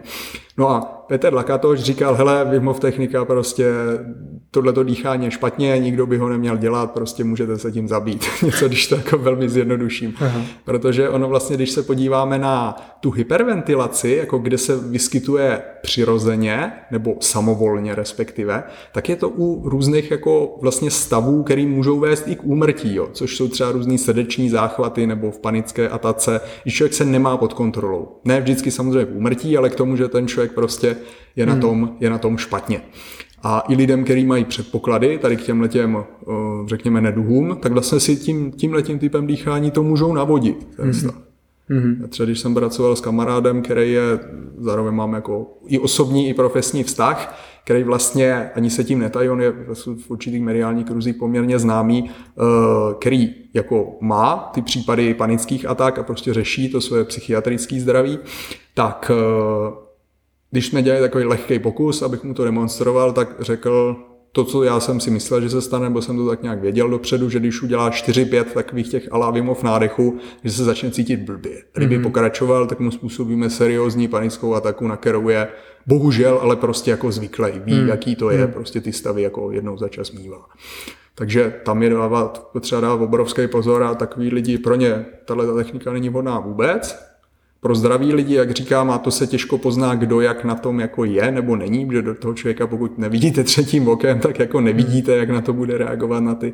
No a Petr Lakatoš říkal, hele, Wim technika prostě tohleto dýchání je špatně, nikdo by ho neměl dělat, prostě můžete se tím zabít. Něco, když to jako velmi zjednoduším. Aha. Protože ono vlastně, když se podíváme na tu hyperventilaci, jako kde se vyskytuje přirozeně, nebo samovolně respektive, tak je to u různých jako vlastně stavů, který můžou vést i k úmrtí, jo, což jsou třeba různý srdeční záchvaty nebo v panické atace, když člověk se nemá pod kontrolou. Ne vždycky samozřejmě v úmrtí, ale k tomu, že ten člověk prostě je na hmm. tom, je na tom špatně. A i lidem, kteří mají předpoklady tady k těm letěm, eh, řekněme, neduhům, tak vlastně si tím, tím letím typem dýchání to můžou navodit. Ten mm-hmm. Mm-hmm. Třeba když jsem pracoval s kamarádem, který je, zároveň mám jako i osobní, i profesní vztah, který vlastně ani se tím netají, on je v určitých mediálních kruzích poměrně známý, eh, který jako má ty případy panických atak a prostě řeší to svoje psychiatrické zdraví, tak eh, když jsme dělali takový lehký pokus, abych mu to demonstroval, tak řekl to, co já jsem si myslel, že se stane, nebo jsem to tak nějak věděl dopředu, že když udělá 4-5 takových těch alávimov nádechu, že se začne cítit blbě. Kdyby mm-hmm. pokračoval, tak mu způsobíme seriózní panickou ataku, na kterou je bohužel, ale prostě jako zvyklý. Ví, mm-hmm. jaký to je, mm-hmm. prostě ty stavy jako jednou za čas mývá. Takže tam je dávat, potřeba dávat obrovský pozor a takový lidi, pro ně tahle technika není vhodná vůbec, pro zdraví lidi, jak říkám, a to se těžko pozná, kdo jak na tom jako je nebo není, protože do toho člověka, pokud nevidíte třetím okem, tak jako nevidíte, jak na to bude reagovat na ty,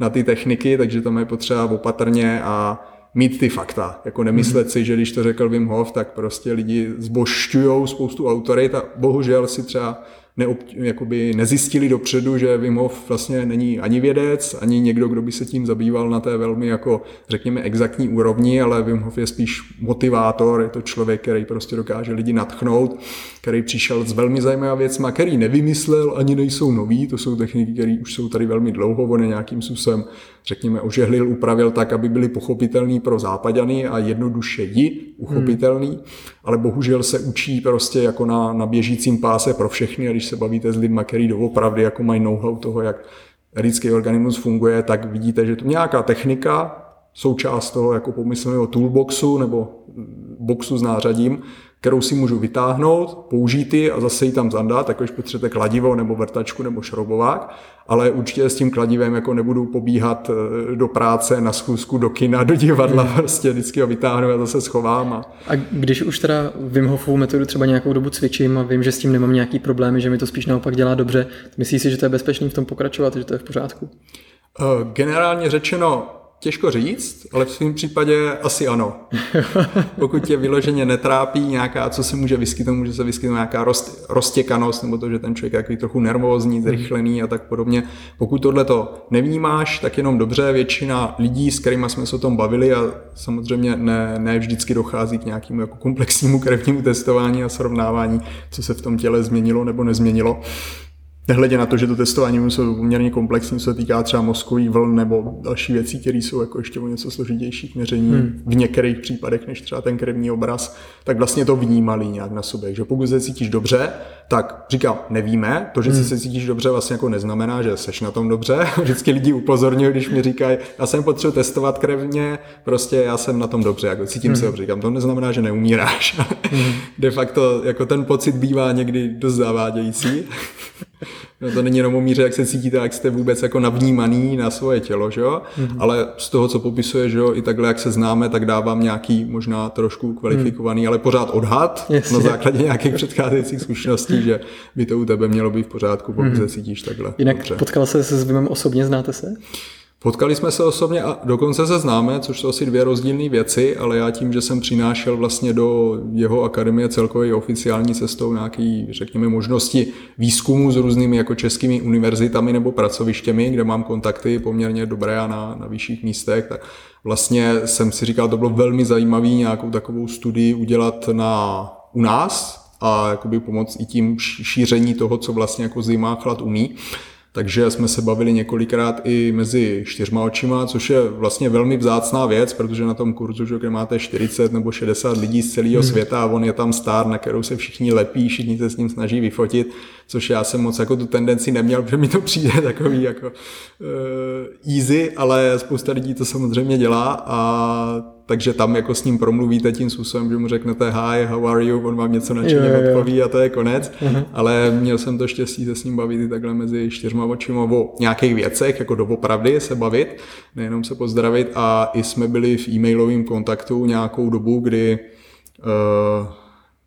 na ty techniky, takže tam je potřeba opatrně a mít ty fakta. Jako nemyslet si, že když to řekl Wim Hof, tak prostě lidi zbošťují spoustu autorit a bohužel si třeba neob, jakoby nezjistili dopředu, že Wim Hof vlastně není ani vědec, ani někdo, kdo by se tím zabýval na té velmi jako řekněme exaktní úrovni, ale Wim Hof je spíš motivátor, je to člověk, který prostě dokáže lidi natchnout, který přišel s velmi zajímavými věcmi, který nevymyslel, ani nejsou nový, to jsou techniky, které už jsou tady velmi dlouho, on je nějakým způsobem, řekněme, ožehlil, upravil tak, aby byly pochopitelný pro západany a jednodušeji uchopitelný, hmm. ale bohužel se učí prostě jako na, na běžícím páse pro všechny a když se bavíte s lidmi, který doopravdy jako mají know-how toho, jak lidský organismus funguje, tak vidíte, že to nějaká technika, součást toho jako pomyslného toolboxu nebo boxu s nářadím, kterou si můžu vytáhnout, použít ji a zase ji tam zandat, tak když potřebujete kladivo nebo vrtačku nebo šroubovák, ale určitě s tím kladivem jako nebudu pobíhat eh, do práce, na schůzku, do kina, do divadla, hmm. prostě vždycky ho vytáhnu a zase schovám. A... a když už teda Wim Hofovu metodu třeba nějakou dobu cvičím a vím, že s tím nemám nějaký problémy, že mi to spíš naopak dělá dobře, myslíš si, že to je bezpečný v tom pokračovat, že to je v pořádku? Eh, generálně řečeno, Těžko říct, ale v svém případě asi ano. Pokud tě vyloženě netrápí nějaká, co se může vyskytnout, může se vyskytnout nějaká rost, roztěkanost, nebo to, že ten člověk je takový trochu nervózní, zrychlený a tak podobně. Pokud tohle to nevnímáš, tak jenom dobře. Většina lidí, s kterými jsme se o tom bavili a samozřejmě ne, ne vždycky dochází k nějakému jako komplexnímu krevnímu testování a srovnávání, co se v tom těle změnilo nebo nezměnilo, Nehledě na to, že to testování musí být poměrně komplexní, co se týká třeba mozkových vln nebo další věcí, které jsou jako ještě o něco složitější k měření hmm. v některých případech, než třeba ten krevní obraz, tak vlastně to vnímali nějak na sobě. že pokud se cítíš dobře, tak říkám, nevíme, to, že hmm. se cítíš dobře, vlastně jako neznamená, že seš na tom dobře. Vždycky lidi upozorňují, když mi říkají, já jsem potřebuji testovat krevně, prostě já jsem na tom dobře, jako cítím hmm. se dobře. Říkám, to neznamená, že neumíráš. hmm. De facto jako ten pocit bývá někdy dost zavádějící. No to není jenom o míře, jak se cítíte, jak jste vůbec jako navnímaný na svoje tělo, že jo? Mm-hmm. Ale z toho, co popisuje, že jo, i takhle, jak se známe, tak dávám nějaký možná trošku kvalifikovaný, mm. ale pořád odhad Jasně. na základě nějakých předcházejících zkušeností, že by to u tebe mělo být v pořádku, pokud mm. se cítíš takhle. Jinak dobře. potkal se se s Vimem osobně, znáte se? Potkali jsme se osobně a dokonce se známe, což jsou asi dvě rozdílné věci, ale já tím, že jsem přinášel vlastně do jeho akademie celkově oficiální cestou nějaký, řekněme, možnosti výzkumu s různými jako českými univerzitami nebo pracovištěmi, kde mám kontakty poměrně dobré a na, na vyšších místech, tak vlastně jsem si říkal, to bylo velmi zajímavé nějakou takovou studii udělat na, u nás a jakoby pomoct i tím šíření toho, co vlastně jako zima chlad umí. Takže jsme se bavili několikrát i mezi čtyřma očima, což je vlastně velmi vzácná věc, protože na tom kurzu, že kde máte 40 nebo 60 lidí z celého hmm. světa a on je tam star, na kterou se všichni lepí, všichni se s ním snaží vyfotit, což já jsem moc jako tu tendenci neměl, protože mi to přijde takový jako uh, easy, ale spousta lidí to samozřejmě dělá a takže tam jako s ním promluvíte tím způsobem, že mu řeknete hi, how are you, on vám něco nadšeně odpoví a to je konec, uh-huh. ale měl jsem to štěstí se s ním bavit i takhle mezi čtyřma očima o nějakých věcech, jako doopravdy se bavit, nejenom se pozdravit. A i jsme byli v e-mailovém kontaktu nějakou dobu, kdy uh,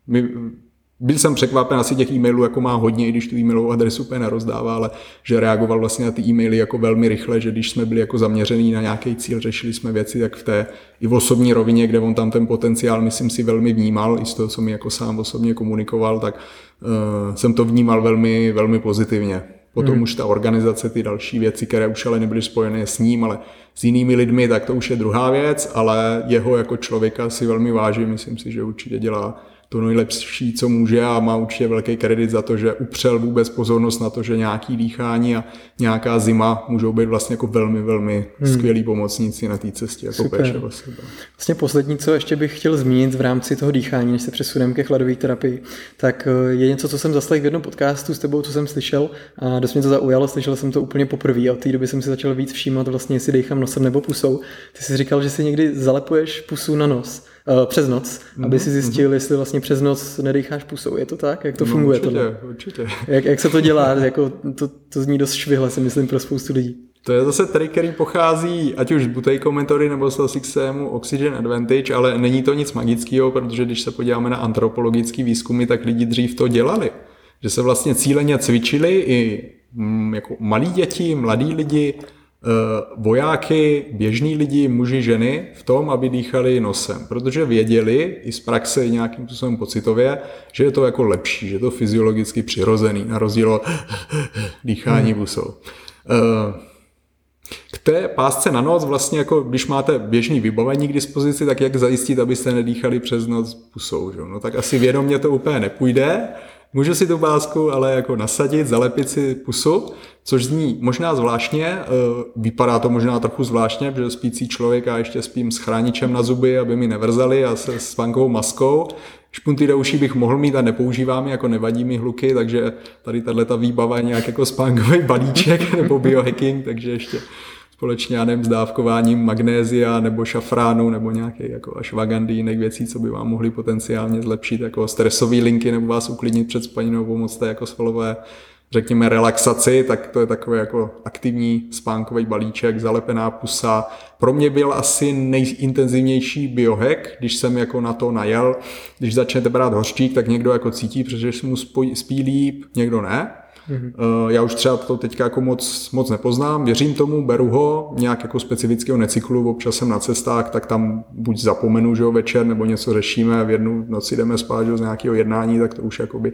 my byl jsem překvapen, asi těch e-mailů jako má hodně, i když tu e-mailovou adresu úplně nerozdává, ale že reagoval vlastně na ty e-maily jako velmi rychle, že když jsme byli jako zaměřený na nějaký cíl, řešili jsme věci, tak v té i v osobní rovině, kde on tam ten potenciál, myslím si, velmi vnímal, i z toho, co mi jako sám osobně komunikoval, tak uh, jsem to vnímal velmi, velmi pozitivně. Potom hmm. už ta organizace, ty další věci, které už ale nebyly spojené s ním, ale s jinými lidmi, tak to už je druhá věc, ale jeho jako člověka si velmi vážím, myslím si, že určitě dělá to nejlepší, co může a má určitě velký kredit za to, že upřel vůbec pozornost na to, že nějaký dýchání a nějaká zima můžou být vlastně jako velmi, velmi hmm. skvělí pomocníci na té cestě jako Super. péče o sebe. Vlastně poslední, co ještě bych chtěl zmínit v rámci toho dýchání, než se přesuneme ke chladové terapii, tak eh, je něco, co jsem zaslech v jednom podcastu s tebou, co jsem slyšel a dost mě to zaujalo, slyšel jsem to úplně poprvé a od té doby jsem si začal víc všímat vlastně, jestli dýchám nosem nebo pusou. Ty jsi říkal, že si někdy zalepuješ pusu na nos přes noc, mm-hmm. aby si zjistil, mm-hmm. jestli vlastně přes noc nedýcháš pusou. Je to tak? Jak to no, funguje? Určitě, tohle? určitě. Jak, jak se to dělá? jako to, to zní dost švihle, si myslím, pro spoustu lidí. To je zase trik, který pochází ať už z Buteyko metody nebo z systému Oxygen Advantage, ale není to nic magického, protože když se podíváme na antropologické výzkumy, tak lidi dřív to dělali. Že se vlastně cíleně cvičili i mm, jako malí děti, mladí lidi, Eh, vojáky, běžní lidi, muži, ženy v tom, aby dýchali nosem, protože věděli i z praxe nějakým způsobem pocitově, že je to jako lepší, že je to fyziologicky přirozený, na rozdíl od dýchání hmm. pusou. Eh, k té pásce na noc vlastně jako když máte běžný vybavení k dispozici, tak jak zajistit, abyste nedýchali přes noc pusou. Že? No tak asi vědomě to úplně nepůjde, Můžu si tu pásku ale jako nasadit, zalepit si pusu, což zní možná zvláštně, eh, vypadá to možná trochu zvláštně, protože spící člověk a ještě spím s chráničem na zuby, aby mi nevrzali a se spánkovou maskou. Špunty do uší bych mohl mít a nepoužívám jako nevadí mi hluky, takže tady tato výbava je nějak jako spánkový balíček nebo biohacking, takže ještě společně, já nevím, s dávkováním magnézia nebo šafránu nebo nějaké jako ashwagandhy, jiných věcí, co by vám mohly potenciálně zlepšit jako stresové linky nebo vás uklidnit před spaním nebo pomoct jako svalové řekněme, relaxaci, tak to je takový jako aktivní spánkový balíček, zalepená pusa. Pro mě byl asi nejintenzivnější biohack, když jsem jako na to najel. Když začnete brát hořčík, tak někdo jako cítí, protože se mu spí líp, někdo ne. Mm-hmm. Já už třeba to teďka jako moc, moc nepoznám, věřím tomu, beru ho, nějak jako specifického necyklu, občas jsem na cestách, tak tam buď zapomenu, že jo, večer, nebo něco řešíme, v jednu noci jdeme spát, že z nějakého jednání, tak to už jakoby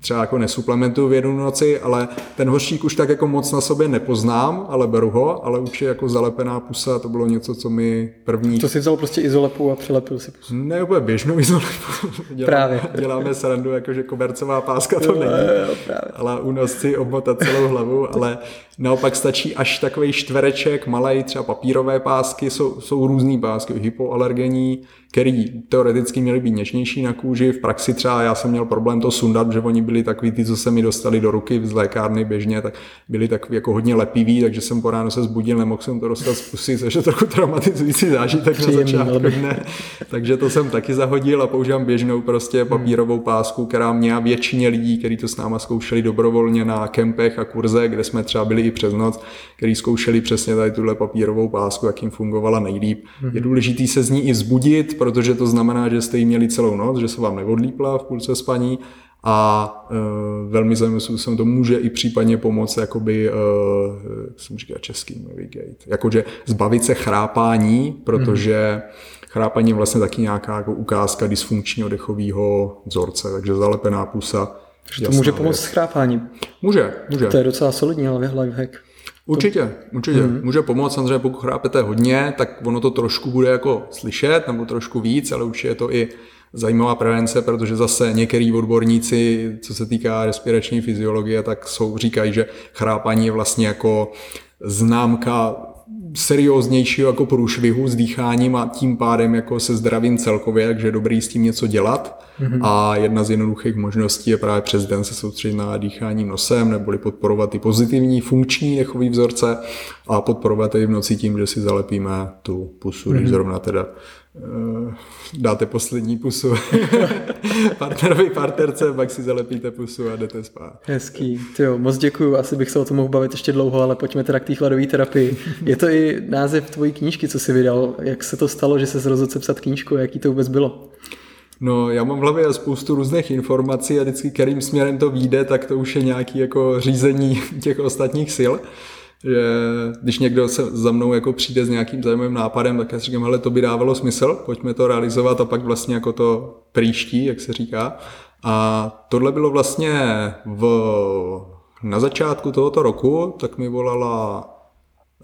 třeba jako nesuplementuju v jednu noci, ale ten hořčík už tak jako moc na sobě nepoznám, ale beru ho, ale už je jako zalepená pusa, to bylo něco, co mi první... To si vzal prostě izolepu a přilepil si pusu. Ne, úplně běžnou izolepu. děláme, právě. Děláme srandu, jakože kobercová páska to jo, není, jo, právě. ale u nás si obmotat celou hlavu, ale naopak stačí až takový čtvereček, malý, třeba papírové pásky, jsou, jsou různý pásky, hypoalergenní, který teoreticky měly být něčnější na kůži. V praxi třeba já jsem měl problém to sundat, že oni byli takový ty, co se mi dostali do ruky z lékárny běžně, tak byli takový jako hodně lepivý, takže jsem po ráno se zbudil, nemohl jsem to dostat z pusy, což je trochu traumatizující zážitek na začátku dne. Takže to jsem taky zahodil a používám běžnou prostě hmm. papírovou pásku, která mě většině lidí, kteří to s náma zkoušeli dobrovolně na kempech a kurze, kde jsme třeba byli i přes noc, kteří zkoušeli přesně tady tuhle papírovou pásku, jak jim fungovala nejlíp. Je důležité se z ní i vzbudit, protože to znamená, že jste ji měli celou noc, že se vám neodlípla v půlce spaní a e, velmi zajímavým způsobem to může i případně pomoct, jakoby, e, jak jsem říkal český navigate, jakože zbavit se chrápání, protože mm. chrápání je vlastně taky nějaká jako ukázka dysfunkčního dechového vzorce, takže zalepená pusa. Takže to může pomoct s chrápáním. Může, může. To je docela solidní lifehack. Určitě, určitě. Mm. Může pomoct, samozřejmě pokud chrápete hodně, tak ono to trošku bude jako slyšet, nebo trošku víc, ale už je to i zajímavá prevence, protože zase některý odborníci, co se týká respirační fyziologie, tak jsou, říkají, že chrápaní je vlastně jako známka serióznějšího jako průšvihu s dýcháním a tím pádem jako se zdravím celkově, takže je dobrý s tím něco dělat. Mm-hmm. A jedna z jednoduchých možností je právě přes den se soustředit na dýchání nosem, neboli podporovat ty pozitivní funkční dechový vzorce a podporovat i v noci tím, že si zalepíme tu pusu, mm-hmm. když mhm. zrovna teda dáte poslední pusu partnerovi, partnerce, pak si zalepíte pusu a jdete spát. Hezký, jo, moc děkuju, asi bych se o tom mohl bavit ještě dlouho, ale pojďme teda k té chladové terapii. Je to i název tvojí knížky, co jsi vydal. Jak se to stalo, že se rozhodl sepsat knížku, jaký to vůbec bylo? No, já mám v hlavě spoustu různých informací a vždycky, kterým směrem to vyjde, tak to už je nějaký jako řízení těch ostatních sil že když někdo se za mnou jako přijde s nějakým zajímavým nápadem, tak já si říkám, hele, to by dávalo smysl, pojďme to realizovat a pak vlastně jako to příští, jak se říká. A tohle bylo vlastně v, na začátku tohoto roku, tak mi volala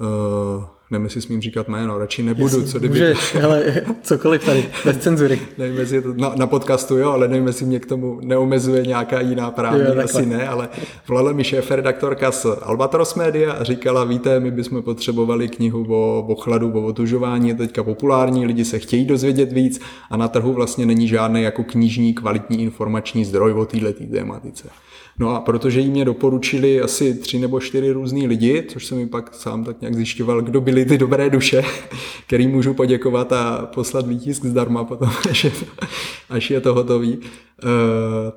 uh, nevím, jestli smím říkat jméno, radši nebudu. Jasně, co kdyby... Můžeš, ale cokoliv tady, bez cenzury. nevím, jestli je to na, na, podcastu, jo, ale nevím, jestli mě k tomu neomezuje nějaká jiná právní, jo, asi ne, ale volala mi šéf-redaktorka z Albatros Media a říkala, víte, my bychom potřebovali knihu o, o chladu, o otužování, je teďka populární, lidi se chtějí dozvědět víc a na trhu vlastně není žádný jako knižní kvalitní informační zdroj o této tématice. No a protože jí mě doporučili asi tři nebo čtyři různý lidi, což jsem mi pak sám tak nějak zjišťoval, kdo byly ty dobré duše, který můžu poděkovat a poslat výtisk zdarma potom, až je to, až je to hotový. E,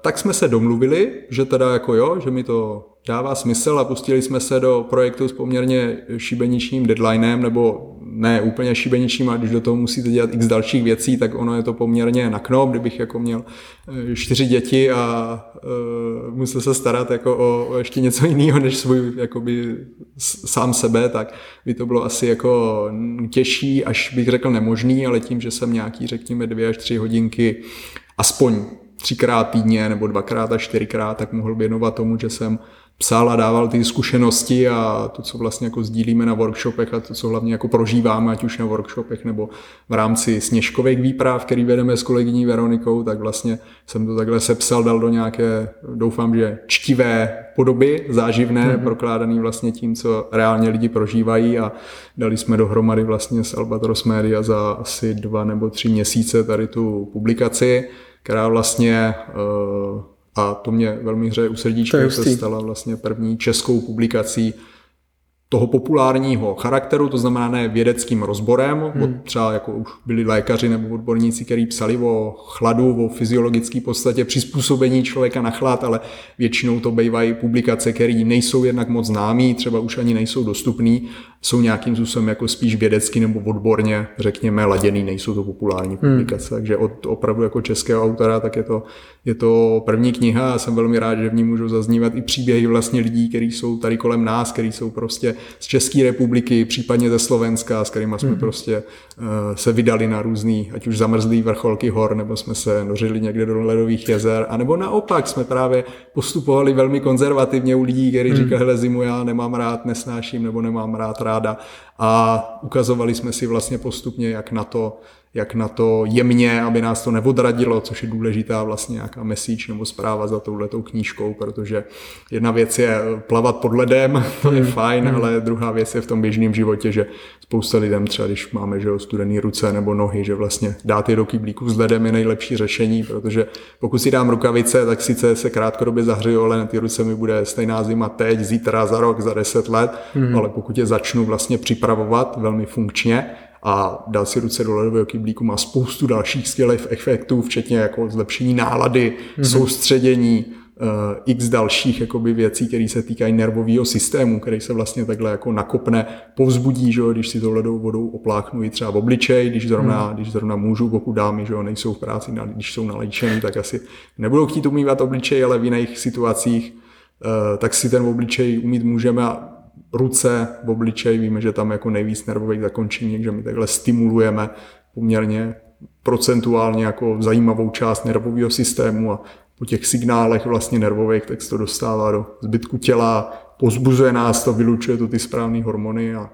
tak jsme se domluvili, že teda jako jo, že mi to dává smysl a pustili jsme se do projektu s poměrně šibeničním deadlinem, nebo ne úplně šibeničním, ale když do toho musíte dělat x dalších věcí, tak ono je to poměrně na knop, kdybych jako měl eh, čtyři děti a uh, musel se starat jako o, o ještě něco jiného než svůj jakoby sám sebe, tak by to bylo asi jako těžší, až bych řekl nemožný, ale tím, že jsem nějaký, řekněme, dvě až tři hodinky aspoň třikrát týdně nebo dvakrát a čtyřikrát, tak mohl věnovat tomu, že jsem psal a dával ty zkušenosti a to, co vlastně jako sdílíme na workshopech a to, co hlavně jako prožíváme, ať už na workshopech nebo v rámci sněžkových výprav, který vedeme s kolegyní Veronikou, tak vlastně jsem to takhle sepsal, dal do nějaké, doufám, že čtivé podoby, záživné, mm-hmm. prokládaný vlastně tím, co reálně lidi prožívají a dali jsme dohromady vlastně s Albatros Media za asi dva nebo tři měsíce tady tu publikaci, která vlastně uh, a to mě velmi hřeje u srdíčka, se stala vlastně první českou publikací toho populárního charakteru, to znamená ne vědeckým rozborem, hmm. třeba jako už byli lékaři nebo odborníci, kteří psali o chladu, o fyziologické podstatě přizpůsobení člověka na chlad, ale většinou to bývají publikace, které nejsou jednak moc známý, třeba už ani nejsou dostupné, jsou nějakým způsobem jako spíš vědecky nebo odborně, řekněme, laděný, nejsou to populární hmm. publikace. Hmm. Takže od opravdu jako českého autora, tak je to, je to první kniha a jsem velmi rád, že v ní můžou zaznívat i příběhy vlastně lidí, kteří jsou tady kolem nás, kteří jsou prostě z České republiky, případně ze Slovenska, s kterými jsme hmm. prostě uh, se vydali na různý, ať už zamrzlý vrcholky hor, nebo jsme se nořili někde do ledových jezer, anebo naopak jsme právě postupovali velmi konzervativně u lidí, kteří hmm. říkali, hele zimu já nemám rád, nesnáším nebo nemám rád ráda a ukazovali jsme si vlastně postupně, jak na to jak na to jemně, aby nás to neodradilo, což je důležitá vlastně nějaká message nebo zpráva za touhletou knížkou, protože jedna věc je plavat pod ledem, to je hmm. fajn, mm. ale druhá věc je v tom běžném životě, že spousta lidem třeba, když máme že studený ruce nebo nohy, že vlastně dát je do kyblíku s ledem je nejlepší řešení, protože pokud si dám rukavice, tak sice se krátkodobě zahřeju, ale na ty ruce mi bude stejná zima teď, zítra, za rok, za deset let, mm. ale pokud je začnu vlastně připravovat velmi funkčně, a dal si ruce do ledového kyblíku, má spoustu dalších skvělých efektů, včetně jako zlepšení nálady, mm-hmm. soustředění, uh, x dalších jakoby, věcí, které se týkají nervového systému, který se vlastně takhle jako nakopne, povzbudí, že když si to ledovou vodou opláchnu i třeba v obličej, když zrovna, mm. když zrovna můžu, pokud dámy, že nejsou v práci, když jsou nalejčený, tak asi nebudou chtít umývat obličej, ale v jiných situacích uh, tak si ten obličej umít můžeme a ruce v obličeji, víme, že tam jako nejvíc nervových zakončení, že my takhle stimulujeme poměrně procentuálně jako zajímavou část nervového systému a po těch signálech vlastně nervových, tak se to dostává do zbytku těla, pozbuzuje nás to, vylučuje to ty správné hormony a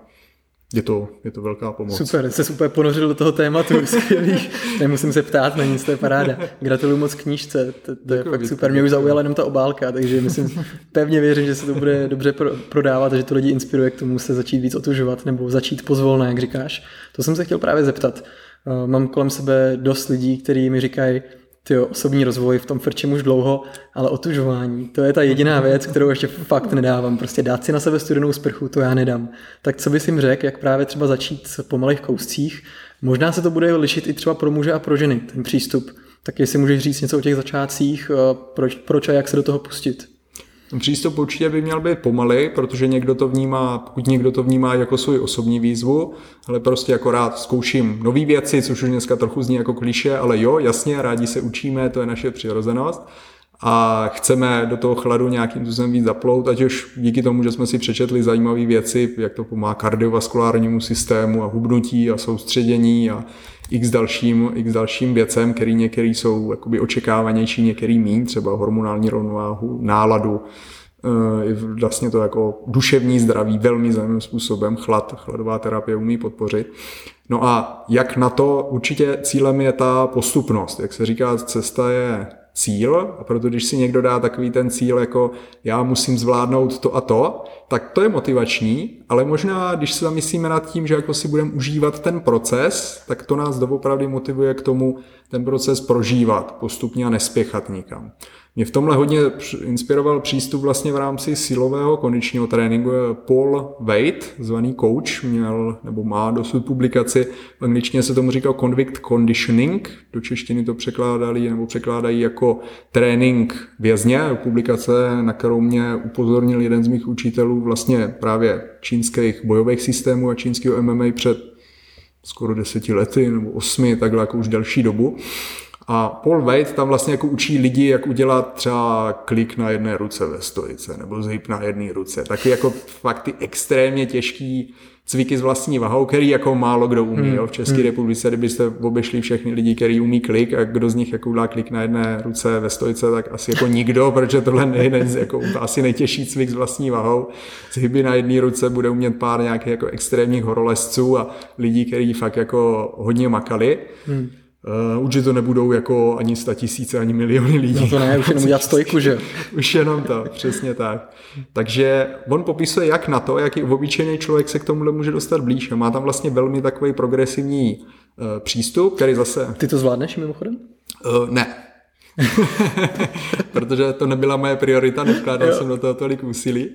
je to, je to velká pomoc. Super, se super ponořil do toho tématu, skvělý. Nemusím se ptát na nic, to je paráda. Gratuluju moc knížce, to, to je fakt super. Mě už zaujala jenom ta obálka, takže myslím, pevně věřím, že se to bude dobře prodávat a že to lidi inspiruje k tomu se začít víc otužovat nebo začít pozvolna, jak říkáš. To jsem se chtěl právě zeptat. Eh, mám kolem sebe dost lidí, kteří mi říkají, ty osobní rozvoj v tom frčím už dlouho, ale otužování, to je ta jediná věc, kterou ještě fakt nedávám. Prostě dát si na sebe studenou sprchu, to já nedám. Tak co bys jim řekl, jak právě třeba začít po malých kouscích? Možná se to bude lišit i třeba pro muže a pro ženy, ten přístup. Tak jestli můžeš říct něco o těch začátcích, eh, proč, proč a jak se do toho pustit? Přístup určitě by měl být pomalý, protože někdo to vnímá, pokud někdo to vnímá jako svůj osobní výzvu, ale prostě jako rád zkouším nové věci, což už dneska trochu zní jako kliše, ale jo, jasně, rádi se učíme, to je naše přirozenost. A chceme do toho chladu nějakým způsobem víc zaplout, ať už díky tomu, že jsme si přečetli zajímavé věci, jak to pomáhá kardiovaskulárnímu systému a hubnutí a soustředění a x dalším, x dalším věcem, který některý jsou jakoby očekávanější, některý mín, třeba hormonální rovnováhu, náladu, eh, vlastně to jako duševní zdraví velmi zajímavým způsobem, chlad, chladová terapie umí podpořit. No a jak na to, určitě cílem je ta postupnost. Jak se říká, cesta je cíl a proto když si někdo dá takový ten cíl jako já musím zvládnout to a to, tak to je motivační, ale možná, když se zamyslíme nad tím, že jako si budeme užívat ten proces, tak to nás doopravdy motivuje k tomu ten proces prožívat postupně a nespěchat nikam. Mě v tomhle hodně inspiroval přístup vlastně v rámci silového kondičního tréninku. Paul Wade, zvaný coach, měl nebo má dosud publikaci, v angličtině se tomu říkal convict conditioning, do češtiny to překládali nebo překládají jako trénink vězně, publikace, na kterou mě upozornil jeden z mých učitelů vlastně právě čínských bojových systémů a čínského MMA před skoro deseti lety nebo osmi, takhle jako už delší dobu. A Paul Wade tam vlastně jako učí lidi, jak udělat třeba klik na jedné ruce ve stojice, nebo zhyb na jedné ruce. Taky jako fakt ty extrémně těžký cviky s vlastní vahou, který jako málo kdo umí. Hmm. Jo. V České hmm. republice, kdybyste obešli všechny lidi, kteří umí klik a kdo z nich jako udělá klik na jedné ruce ve stojce, tak asi jako nikdo, protože tohle je ne, jako asi nejtěžší cvik s vlastní vahou. Zhyby na jedné ruce bude umět pár nějakých jako extrémních horolezců a lidí, kteří fakt jako hodně makali. Hmm. Uh, určitě to nebudou jako ani sta tisíce, ani miliony lidí. No to ne, už jenom udělat stojku, že? už jenom to, přesně tak. Takže on popisuje jak na to, jaký obyčejný člověk se k tomuhle může dostat blíž. Má tam vlastně velmi takový progresivní uh, přístup, který zase... Ty to zvládneš mimochodem? Uh, ne. Protože to nebyla moje priorita, nevkládal jsem do toho tolik úsilí.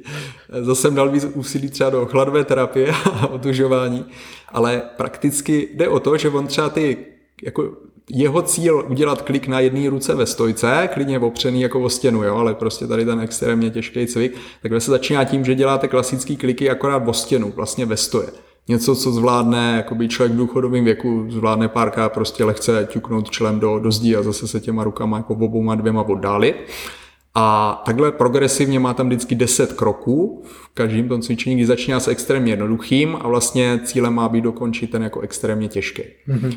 Zase jsem dal víc úsilí třeba do chladové terapie a otužování, ale prakticky jde o to, že on třeba ty jako jeho cíl udělat klik na jedné ruce ve stojce, klidně opřený jako o stěnu, jo, ale prostě tady ten extrémně těžký cvik, tak se začíná tím, že děláte klasický kliky akorát o stěnu, vlastně ve stoje. Něco, co zvládne jakoby člověk v důchodovém věku, zvládne párka prostě lehce ťuknout člem do, do zdí a zase se těma rukama jako obouma dvěma oddálit. A takhle progresivně má tam vždycky 10 kroků v každém tom cvičení, kdy začíná s extrémně jednoduchým a vlastně cílem má být dokončit ten jako extrémně těžký. Mm-hmm.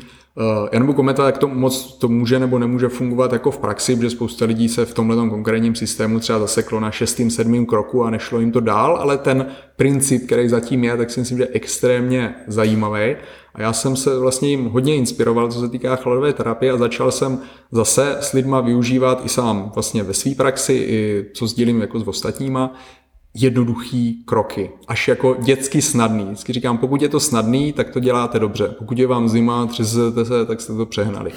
Já nebudu komentovat, jak to moc to může nebo nemůže fungovat jako v praxi, protože spousta lidí se v tomhle konkrétním systému třeba zaseklo na šestým, sedmým kroku a nešlo jim to dál, ale ten princip, který zatím je, tak si myslím, že je extrémně zajímavý. A já jsem se vlastně jim hodně inspiroval, co se týká chladové terapie a začal jsem zase s lidma využívat i sám vlastně ve své praxi, i co sdílím jako s ostatníma, jednoduchý kroky, až jako dětsky snadný. Vždycky říkám, pokud je to snadný, tak to děláte dobře. Pokud je vám zima, třesete se, tak jste to přehnali.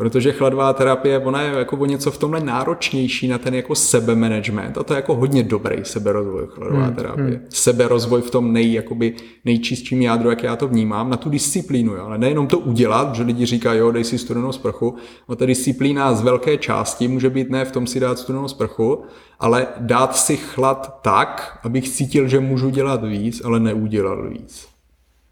Protože chladová terapie, ona je jako o něco v tomhle náročnější na ten jako sebemanagement a to je jako hodně dobrý seberozvoj chladová hmm, terapie. Hmm. Seberozvoj v tom nej, jakoby nejčistším jádru, jak já to vnímám, na tu disciplínu, jo. ale nejenom to udělat, že lidi říkají, jo, dej si studenou sprchu, a ta disciplína z velké části může být ne v tom si dát studenou sprchu, ale dát si chlad tak, abych cítil, že můžu dělat víc, ale neudělal víc.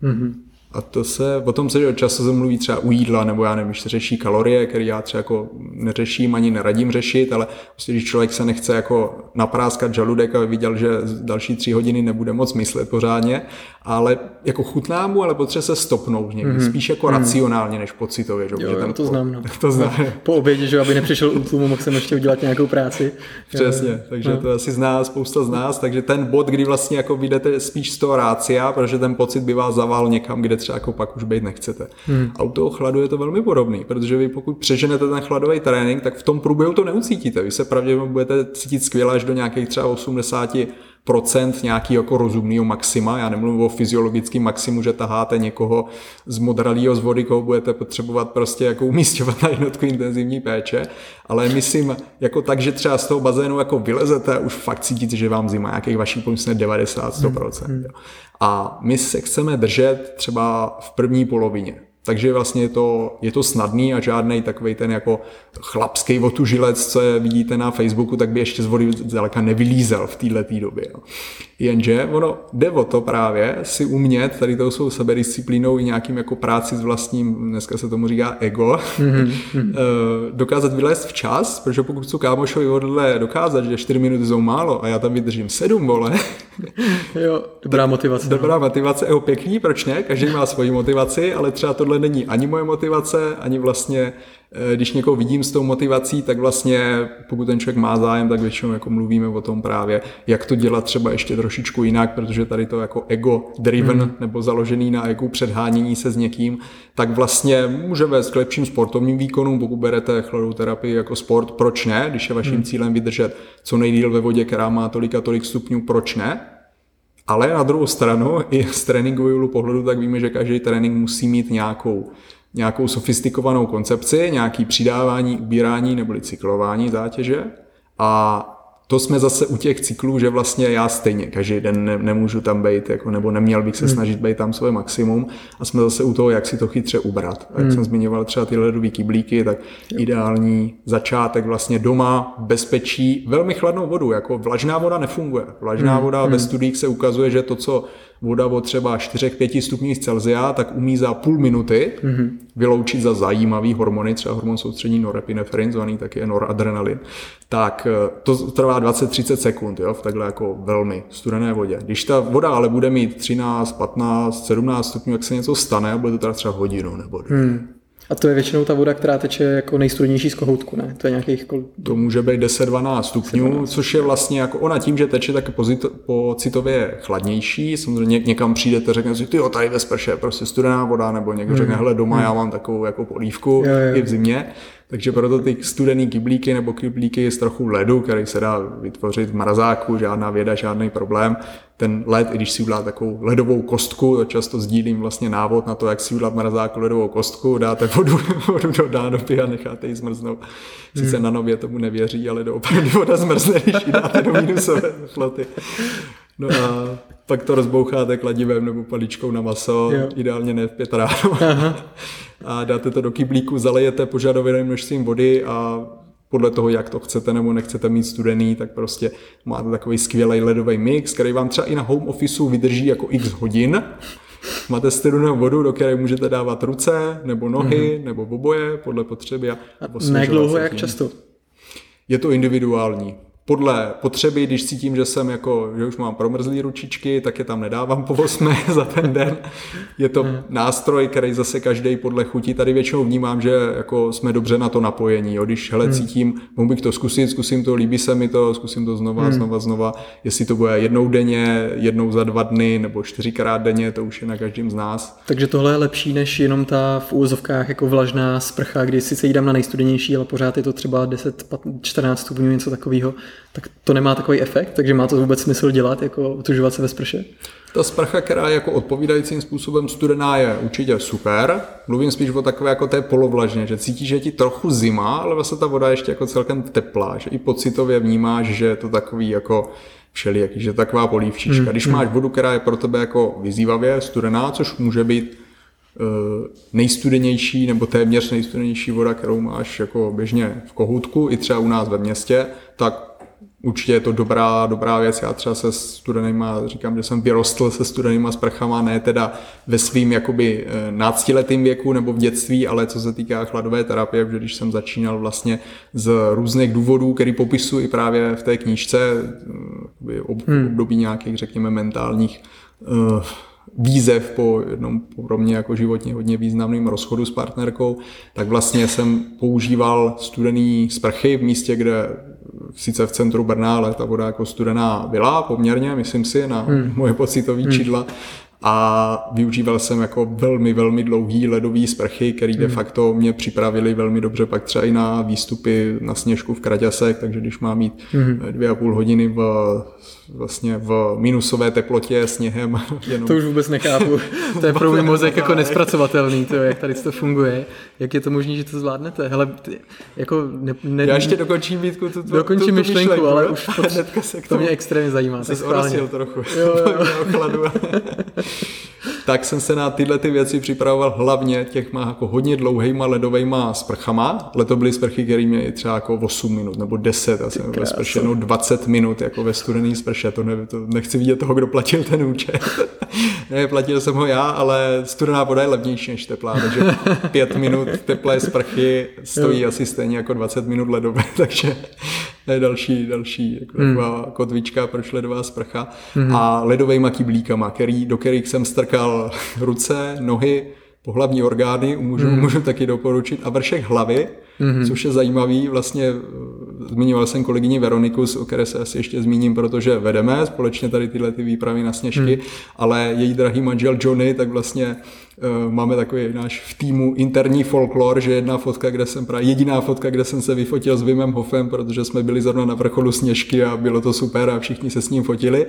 Mm-hmm. A to se, o tom se často se mluví třeba u jídla, nebo já nevím, se řeší kalorie, které já třeba jako neřeším ani neradím řešit, ale prostě když člověk se nechce jako napráskat žaludek a viděl, že další tři hodiny nebude moc myslet pořádně, ale jako chutná mu, ale potřebuje se stopnout někdy, mm-hmm. spíš jako mm-hmm. racionálně než pocitově. Že? Jo, jo, to po, znám. No. to znám. Po obědě, že aby nepřišel útlumu, mohl jsem ještě udělat nějakou práci. Přesně, takže no. to asi zná spousta z nás, takže ten bod, kdy vlastně jako vyjdete spíš z toho rácia, protože ten pocit by vás zavál někam, kde třeba jako pak už být nechcete. Hmm. A u toho chladu je to velmi podobný, protože vy pokud přeženete ten chladový trénink, tak v tom průběhu to neucítíte. Vy se pravděpodobně budete cítit skvěle až do nějakých třeba 80 procent nějaký jako rozumného maxima. Já nemluvím o fyziologickém maximu, že taháte někoho z modralího z vody, koho budete potřebovat prostě jako umístěvat na jednotku intenzivní péče, ale myslím jako tak, že třeba z toho bazénu jako vylezete a už fakt cítíte, že vám zima nějakých vašich pomyslně 90-100%. Hmm. A my se chceme držet třeba v první polovině. Takže vlastně je to, je to snadný a žádný takový ten jako chlapský votužilec, co je vidíte na Facebooku, tak by ještě z vody zdaleka nevylízel v této době. Jo. Jenže ono jde o to právě si umět tady tou svou sebedisciplínou i nějakým jako práci s vlastním, dneska se tomu říká ego, mm-hmm. dokázat vylézt včas, protože pokud chci kámošovi odle dokázat, že 4 minuty jsou málo a já tam vydržím 7 vole. jo, dobrá motivace. Dobrá no. motivace, jeho pěkný, proč ne? Každý má svoji motivaci, ale třeba tohle není ani moje motivace, ani vlastně když někoho vidím s tou motivací, tak vlastně pokud ten člověk má zájem, tak většinou jako mluvíme o tom právě, jak to dělat třeba ještě trošičku jinak, protože tady to jako ego driven mm. nebo založený na ego předhánění se s někým, tak vlastně může vést k lepším sportovním výkonům, pokud berete chladou terapii jako sport, proč ne, když je vaším mm. cílem vydržet co nejdíl ve vodě, která má tolik a tolik stupňů, proč ne? Ale na druhou stranu, i z tréninkového pohledu, tak víme, že každý trénink musí mít nějakou nějakou sofistikovanou koncepci, nějaký přidávání, ubírání nebo cyklování zátěže a to jsme zase u těch cyklů, že vlastně já stejně každý den ne, nemůžu tam být, jako, nebo neměl bych se hmm. snažit být tam svoje maximum a jsme zase u toho, jak si to chytře ubrat. A jak hmm. jsem zmiňoval třeba ty ledové kyblíky, tak jo. ideální začátek vlastně doma, bezpečí, velmi chladnou vodu, jako vlažná voda nefunguje. Vlažná hmm. voda hmm. ve studiích se ukazuje, že to, co voda o třeba 4-5 stupních Celsia, tak umí za půl minuty mm-hmm. vyloučit za zajímavý hormony, třeba hormon soustřední norepinefrin, zvaný taky noradrenalin, tak eh, to trvá 20-30 sekund jo, v takhle jako velmi studené vodě. Když ta voda ale bude mít 13, 15, 17 stupňů, jak se něco stane, a bude to teda třeba hodinu nebo dvě. Hmm. A to je většinou ta voda, která teče jako nejstudenější z kohoutku, ne? To je nějakých kol... To může být 10-12 stupňů, 12. což je vlastně jako ona tím, že teče tak pocitově chladnější, samozřejmě někam přijdete, řekne si, ty tady ve sprše prostě studená voda, nebo někdo hmm. řekne, hele doma hmm. já mám takovou jako polívku jo, jo. i v zimě, takže proto ty studený kyblíky nebo kyblíky z trochu ledu, který se dá vytvořit v mrazáku, žádná věda, žádný problém. Ten led, i když si udělá takovou ledovou kostku, to často sdílím vlastně návod na to, jak si udělat v mrazáku ledovou kostku, dáte vodu, vodu do nádoby a necháte ji zmrznout. Sice hmm. na nově tomu nevěří, ale doopravdy voda zmrzne, když ji dáte do minusové teploty. No a pak to rozboucháte kladivem nebo paličkou na maso, jo. ideálně ne v pět ráno. a dáte to do kyblíku, zalejete požadovaným množstvím vody a podle toho, jak to chcete nebo nechcete mít studený, tak prostě máte takový skvělý ledový mix, který vám třeba i na home officeu vydrží jako x hodin. Máte studenou vodu, do které můžete dávat ruce, nebo nohy, mm-hmm. nebo oboje, podle potřeby. A, a jak dlouho, jak často? Je to individuální podle potřeby, když cítím, že jsem jako, že už mám promrzlý ručičky, tak je tam nedávám po 8 za ten den. Je to hmm. nástroj, který zase každý podle chutí. Tady většinou vnímám, že jako jsme dobře na to napojení. Jo. Když hele, hmm. cítím, mohu bych to zkusit, zkusím to, líbí se mi to, zkusím to znova, hmm. znova, znova. Jestli to bude jednou denně, jednou za dva dny nebo čtyřikrát denně, to už je na každém z nás. Takže tohle je lepší než jenom ta v úvozovkách jako vlažná sprcha, kdy sice jídám na nejstudenější, ale pořád je to třeba 10, 14 stupňů, něco takového tak to nemá takový efekt, takže má to vůbec smysl dělat, jako utužovat se ve sprše? Ta sprcha, která je jako odpovídajícím způsobem studená, je určitě super. Mluvím spíš o takové jako té polovlažně, že cítíš, že je ti trochu zima, ale vlastně ta voda je ještě jako celkem teplá, že i pocitově vnímáš, že je to takový jako všelijaký, že taková polívčička. Hmm, Když hmm. máš vodu, která je pro tebe jako vyzývavě studená, což může být eh, nejstudenější nebo téměř nejstudenější voda, kterou máš jako běžně v kohoutku, i třeba u nás ve městě, tak určitě je to dobrá, dobrá věc. Já třeba se studenýma, říkám, že jsem vyrostl se studenýma sprchama, ne teda ve svým jakoby eh, náctiletým věku nebo v dětství, ale co se týká chladové terapie, protože když jsem začínal vlastně z různých důvodů, který popisuji i právě v té knížce, eh, hmm. období nějakých, řekněme, mentálních uh, výzev po jednom pro mě jako životně hodně významným rozchodu s partnerkou, tak vlastně jsem používal studený sprchy v místě, kde sice v centru Brna, ale ta voda jako studená byla poměrně, myslím si, na hmm. moje pocitové hmm. čidla. A využíval jsem jako velmi, velmi dlouhý ledový sprchy, který de facto mě připravili velmi dobře pak třeba i na výstupy na sněžku v Kraťasech, takže když mám mít dvě a půl hodiny v vlastně v minusové teplotě sněhem. Jenom... To už vůbec nechápu. To je pro můj mozek jako nespracovatelný, to, jak tady to funguje. Jak je to možné, že to zvládnete? Hele, ty, jako ne, ne, Já ještě dokončím Vítku tu, tu, dokončím tu, tu myšlenku, myšlenku, ale už to, se to mě extrémně zajímá. Jsi orosil trochu. Jo, jo. tak jsem se na tyhle ty věci připravoval hlavně těchma jako hodně dlouhýma ledovejma sprchama. Leto byly sprchy, které měly třeba jako 8 minut nebo 10, já jsem ve sprše 20 minut jako ve studený sprše, to, ne, to nechci vidět toho, kdo platil ten účet. ne, platil jsem ho já, ale studená voda je levnější než teplá, takže 5 minut teplé sprchy stojí asi stejně jako 20 minut ledové, takže to je další, další jako hmm. taková kotvička, proč ledová sprcha. Hmm. A ledovými kyblíkama, který, do kterých jsem strkal ruce, nohy, pohlavní orgány, můžu, hmm. můžu taky doporučit, a vršek hlavy, mm-hmm. což je zajímavý. Vlastně zmiňoval jsem kolegyni Veroniku, o které se asi ještě zmíním, protože vedeme společně tady tyhle ty výpravy na sněžky, mm. ale její drahý manžel Johnny, tak vlastně uh, máme takový náš v týmu interní folklor, že jedna fotka, kde jsem právě jediná fotka, kde jsem se vyfotil s Vimem Hofem, protože jsme byli zrovna na vrcholu sněžky a bylo to super a všichni se s ním fotili,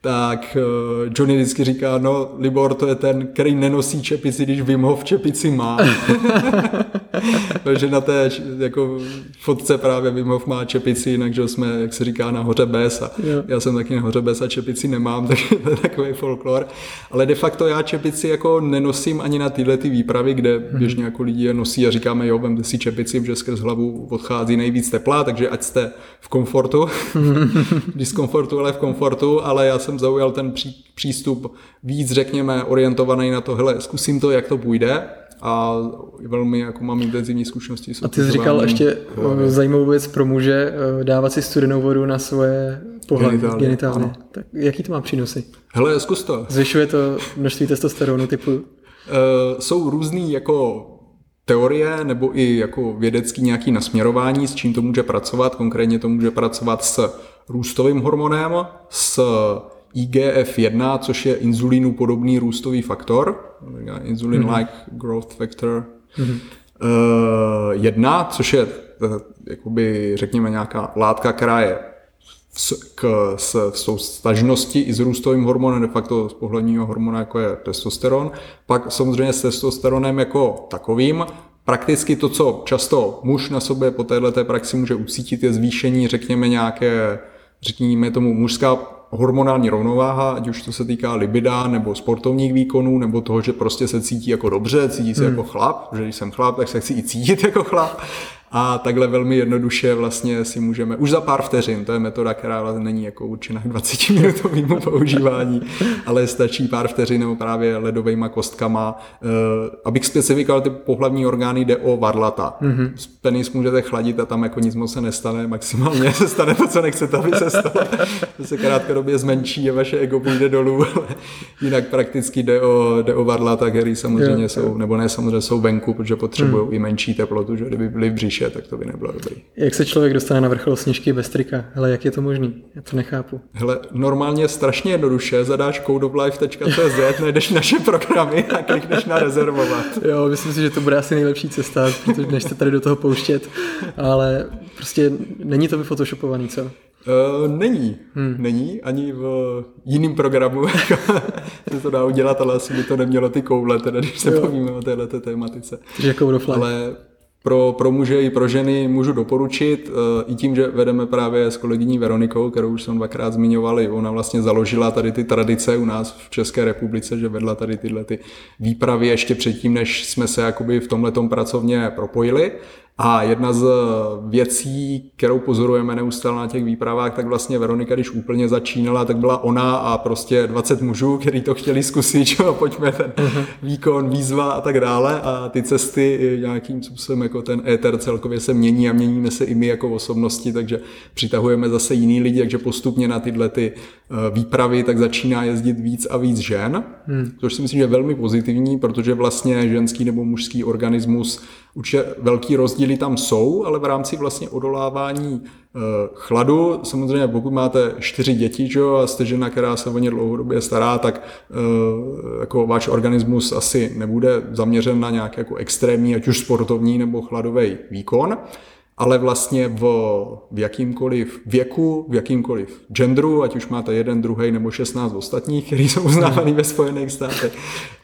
tak uh, Johnny vždycky říká, no Libor to je ten, který nenosí čepici, když Wim Hof čepici má. Takže na té jako fotce právě Wim Hof má čepici, jinak že jsme, jak se říká, na hoře bez a jo. já jsem taky na hoře bez a čepici nemám, takže to je takový folklor. Ale de facto já čepici jako nenosím ani na tyhle ty výpravy, kde mhm. běžně jako lidi je nosí a říkáme, jo, vemte si čepici, že skrz hlavu odchází nejvíc tepla, takže ať jste v komfortu, diskomfortu, ale v komfortu, ale já jsem zaujal ten pří, přístup víc, řekněme, orientovaný na to, hele, zkusím to, jak to půjde, a velmi jako mám intenzivní zkušenosti. A ty jsi říkal ještě hlavě. zajímavou věc pro muže, eh, dávat si studenou vodu na svoje pohlaví, genitálie. Tak jaký to má přínosy? Hele, zkus to. Zvyšuje to množství testosteronu typu? Uh, jsou různý jako teorie nebo i jako vědecký nějaký nasměrování, s čím to může pracovat. Konkrétně to může pracovat s růstovým hormonem, s IGF-1, což je inzulínu podobný růstový faktor, insulin-like mm-hmm. growth factor mm-hmm. uh, 1, což je uh, jakoby, řekněme nějaká látka, která je s, k, s, s tou stažností i s růstovým hormonem, de facto z pohledního hormona, jako je testosteron. Pak samozřejmě s testosteronem jako takovým, prakticky to, co často muž na sobě po této praxi může ucítit, je zvýšení, řekněme, nějaké, řekněme tomu, mužská hormonální rovnováha, ať už to se týká libida nebo sportovních výkonů, nebo toho, že prostě se cítí jako dobře, cítí se hmm. jako chlap, že když jsem chlap, tak se chci i cítit jako chlap. A takhle velmi jednoduše vlastně si můžeme, už za pár vteřin, to je metoda, která není jako určena k 20 minutovému používání, ale stačí pár vteřin nebo právě ledovými kostkama. Uh, abych specifikoval, ty pohlavní orgány jde o varlata. Mm-hmm. Penis můžete chladit a tam jako nic moc se nestane, maximálně se stane to, co nechcete, aby se stalo. To se krátkodobě zmenší a vaše ego půjde dolů, ale jinak prakticky jde o, jde o varlata, které samozřejmě jo, jsou, nebo ne samozřejmě jsou venku, protože potřebují mm. i menší teplotu, že kdyby byly v břiše, tak to by nebylo dobrý. Jak se člověk dostane na vrchol sněžky bez trika? Hele, jak je to možný? Já to nechápu. Hele, normálně strašně jednoduše, zadáš codeoflife.cz, najdeš naše programy a klikneš na rezervovat. Jo, myslím si, že to bude asi nejlepší cesta, protože než se tady do toho pouštět, ale prostě není to vyfotoshopovaný, co? Uh, není. Hmm. Není ani v jiným programu se to dá udělat, ale asi by to nemělo ty koule, teda když se jo. bavíme o této tématice. Takže Ale pro, pro muže i pro ženy můžu doporučit, eh, i tím, že vedeme právě s kolegyní Veronikou, kterou už jsem dvakrát zmiňovali, ona vlastně založila tady ty tradice u nás v České republice, že vedla tady tyhle ty výpravy ještě předtím, než jsme se jakoby v tomhletom pracovně propojili a jedna z věcí, kterou pozorujeme neustále na těch výpravách, tak vlastně Veronika, když úplně začínala, tak byla ona a prostě 20 mužů, kteří to chtěli zkusit, čo, pojďme ten výkon, výzva a tak dále. A ty cesty nějakým způsobem jako ten éter celkově se mění a měníme se i my jako osobnosti, takže přitahujeme zase jiný lidi, takže postupně na tyhle ty eh, výpravy tak začíná jezdit víc a víc žen, hmm. což si myslím, že je velmi pozitivní, protože vlastně ženský nebo mužský organismus Určitě velký rozdíly tam jsou, ale v rámci vlastně odolávání eh, chladu, samozřejmě pokud máte čtyři děti že, a jste žena, která se o ně dlouhodobě stará, tak eh, jako váš organismus asi nebude zaměřen na nějaký jako extrémní, ať už sportovní nebo chladový výkon ale vlastně v, v jakýmkoliv věku, v jakýmkoliv genderu, ať už máte jeden, druhý nebo 16 ostatních, který jsou uznávaný ve Spojených státech,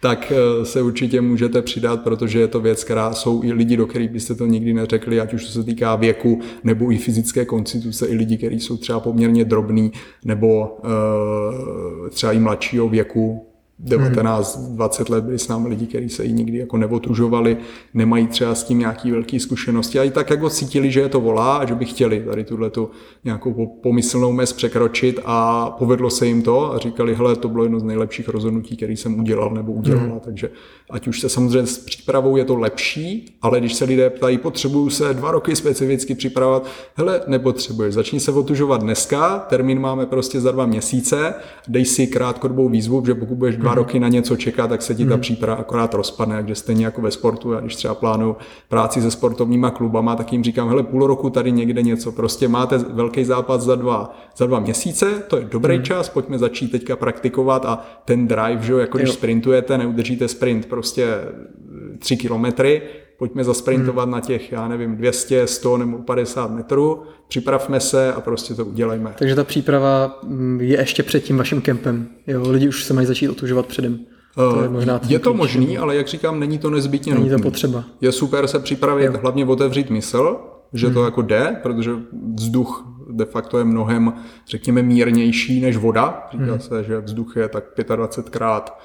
tak eh, se určitě můžete přidat, protože je to věc, která jsou i lidi, do kterých byste to nikdy neřekli, ať už se týká věku nebo i fyzické konstituce, i lidi, kteří jsou třeba poměrně drobní nebo uh, třeba i mladšího věku, 19, hmm. 20 let byli s námi lidi, kteří se jí nikdy jako neotužovali, nemají třeba s tím nějaký velký zkušenosti a i tak jako cítili, že je to volá a že by chtěli tady tuhle tu nějakou pomyslnou mez překročit a povedlo se jim to a říkali, hele, to bylo jedno z nejlepších rozhodnutí, který jsem udělal nebo udělala, hmm. takže ať už se samozřejmě s přípravou je to lepší, ale když se lidé ptají, potřebuju se dva roky specificky připravovat, hele, nepotřebuješ, začni se otužovat dneska, termín máme prostě za dva měsíce, dej si krátkodobou výzvu, že pokud budeš dva dva roky na něco čeká, tak se ti ta mhm. příprava akorát rozpadne, takže stejně jako ve sportu, a když třeba plánuju práci se sportovníma klubama, tak jim říkám, hele, půl roku tady někde něco, prostě máte velký zápas za dva, za dva měsíce, to je dobrý hmm. čas, pojďme začít teďka praktikovat a ten drive, že jako když jo. sprintujete, neudržíte sprint prostě tři kilometry, pojďme zasprintovat hmm. na těch, já nevím, 200, 100 nebo 50 metrů, připravme se a prostě to udělejme. Takže ta příprava mm, je ještě před tím vaším kempem. Jo, lidi už se mají začít otužovat předem. To je, možná je to možný, ale jak říkám, není to nezbytně Není nutný. to potřeba. Je super se připravit, jo. hlavně otevřít mysl, že hmm. to jako jde, protože vzduch de facto je mnohem, řekněme, mírnější než voda. Říká hmm. se, že vzduch je tak 25 krát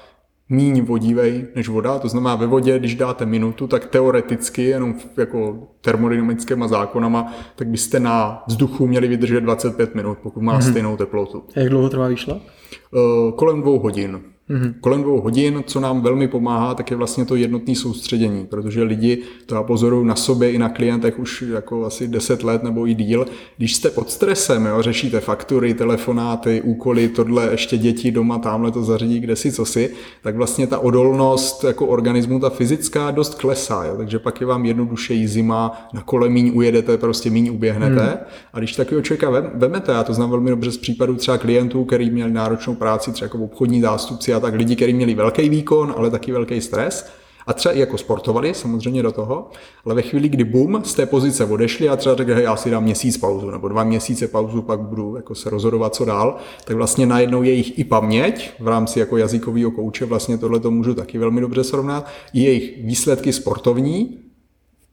míň vodívej než voda, to znamená ve vodě, když dáte minutu, tak teoreticky, jenom jako termodynamickými zákonama, tak byste na vzduchu měli vydržet 25 minut, pokud má mm-hmm. stejnou teplotu. A jak dlouho trvá výšlap? Uh, kolem dvou hodin. Mm-hmm. Kolem dvou hodin, co nám velmi pomáhá, tak je vlastně to jednotné soustředění, protože lidi, to já pozoruju na sobě i na klientech už jako asi 10 let nebo i díl, když jste pod stresem, jo, řešíte faktury, telefonáty, úkoly, tohle ještě děti doma, tamhle to zařídí, kde si, co si, tak vlastně ta odolnost jako organismu, ta fyzická, dost klesá, jo, takže pak je vám jednodušeji zima, na kole míň ujedete, prostě míň uběhnete. Mm. A když takového člověka vemete, já to znám velmi dobře z případů třeba klientů, který měli náročnou práci, třeba jako obchodní zástupci a tak lidi, kteří měli velký výkon, ale taky velký stres, a třeba i jako sportovali samozřejmě do toho, ale ve chvíli, kdy bum, z té pozice odešli a třeba řekli, hej, já si dám měsíc pauzu nebo dva měsíce pauzu, pak budu jako se rozhodovat, co dál, tak vlastně najednou jejich i paměť v rámci jako jazykového kouče, vlastně tohle to můžu taky velmi dobře srovnat, i jejich výsledky sportovní,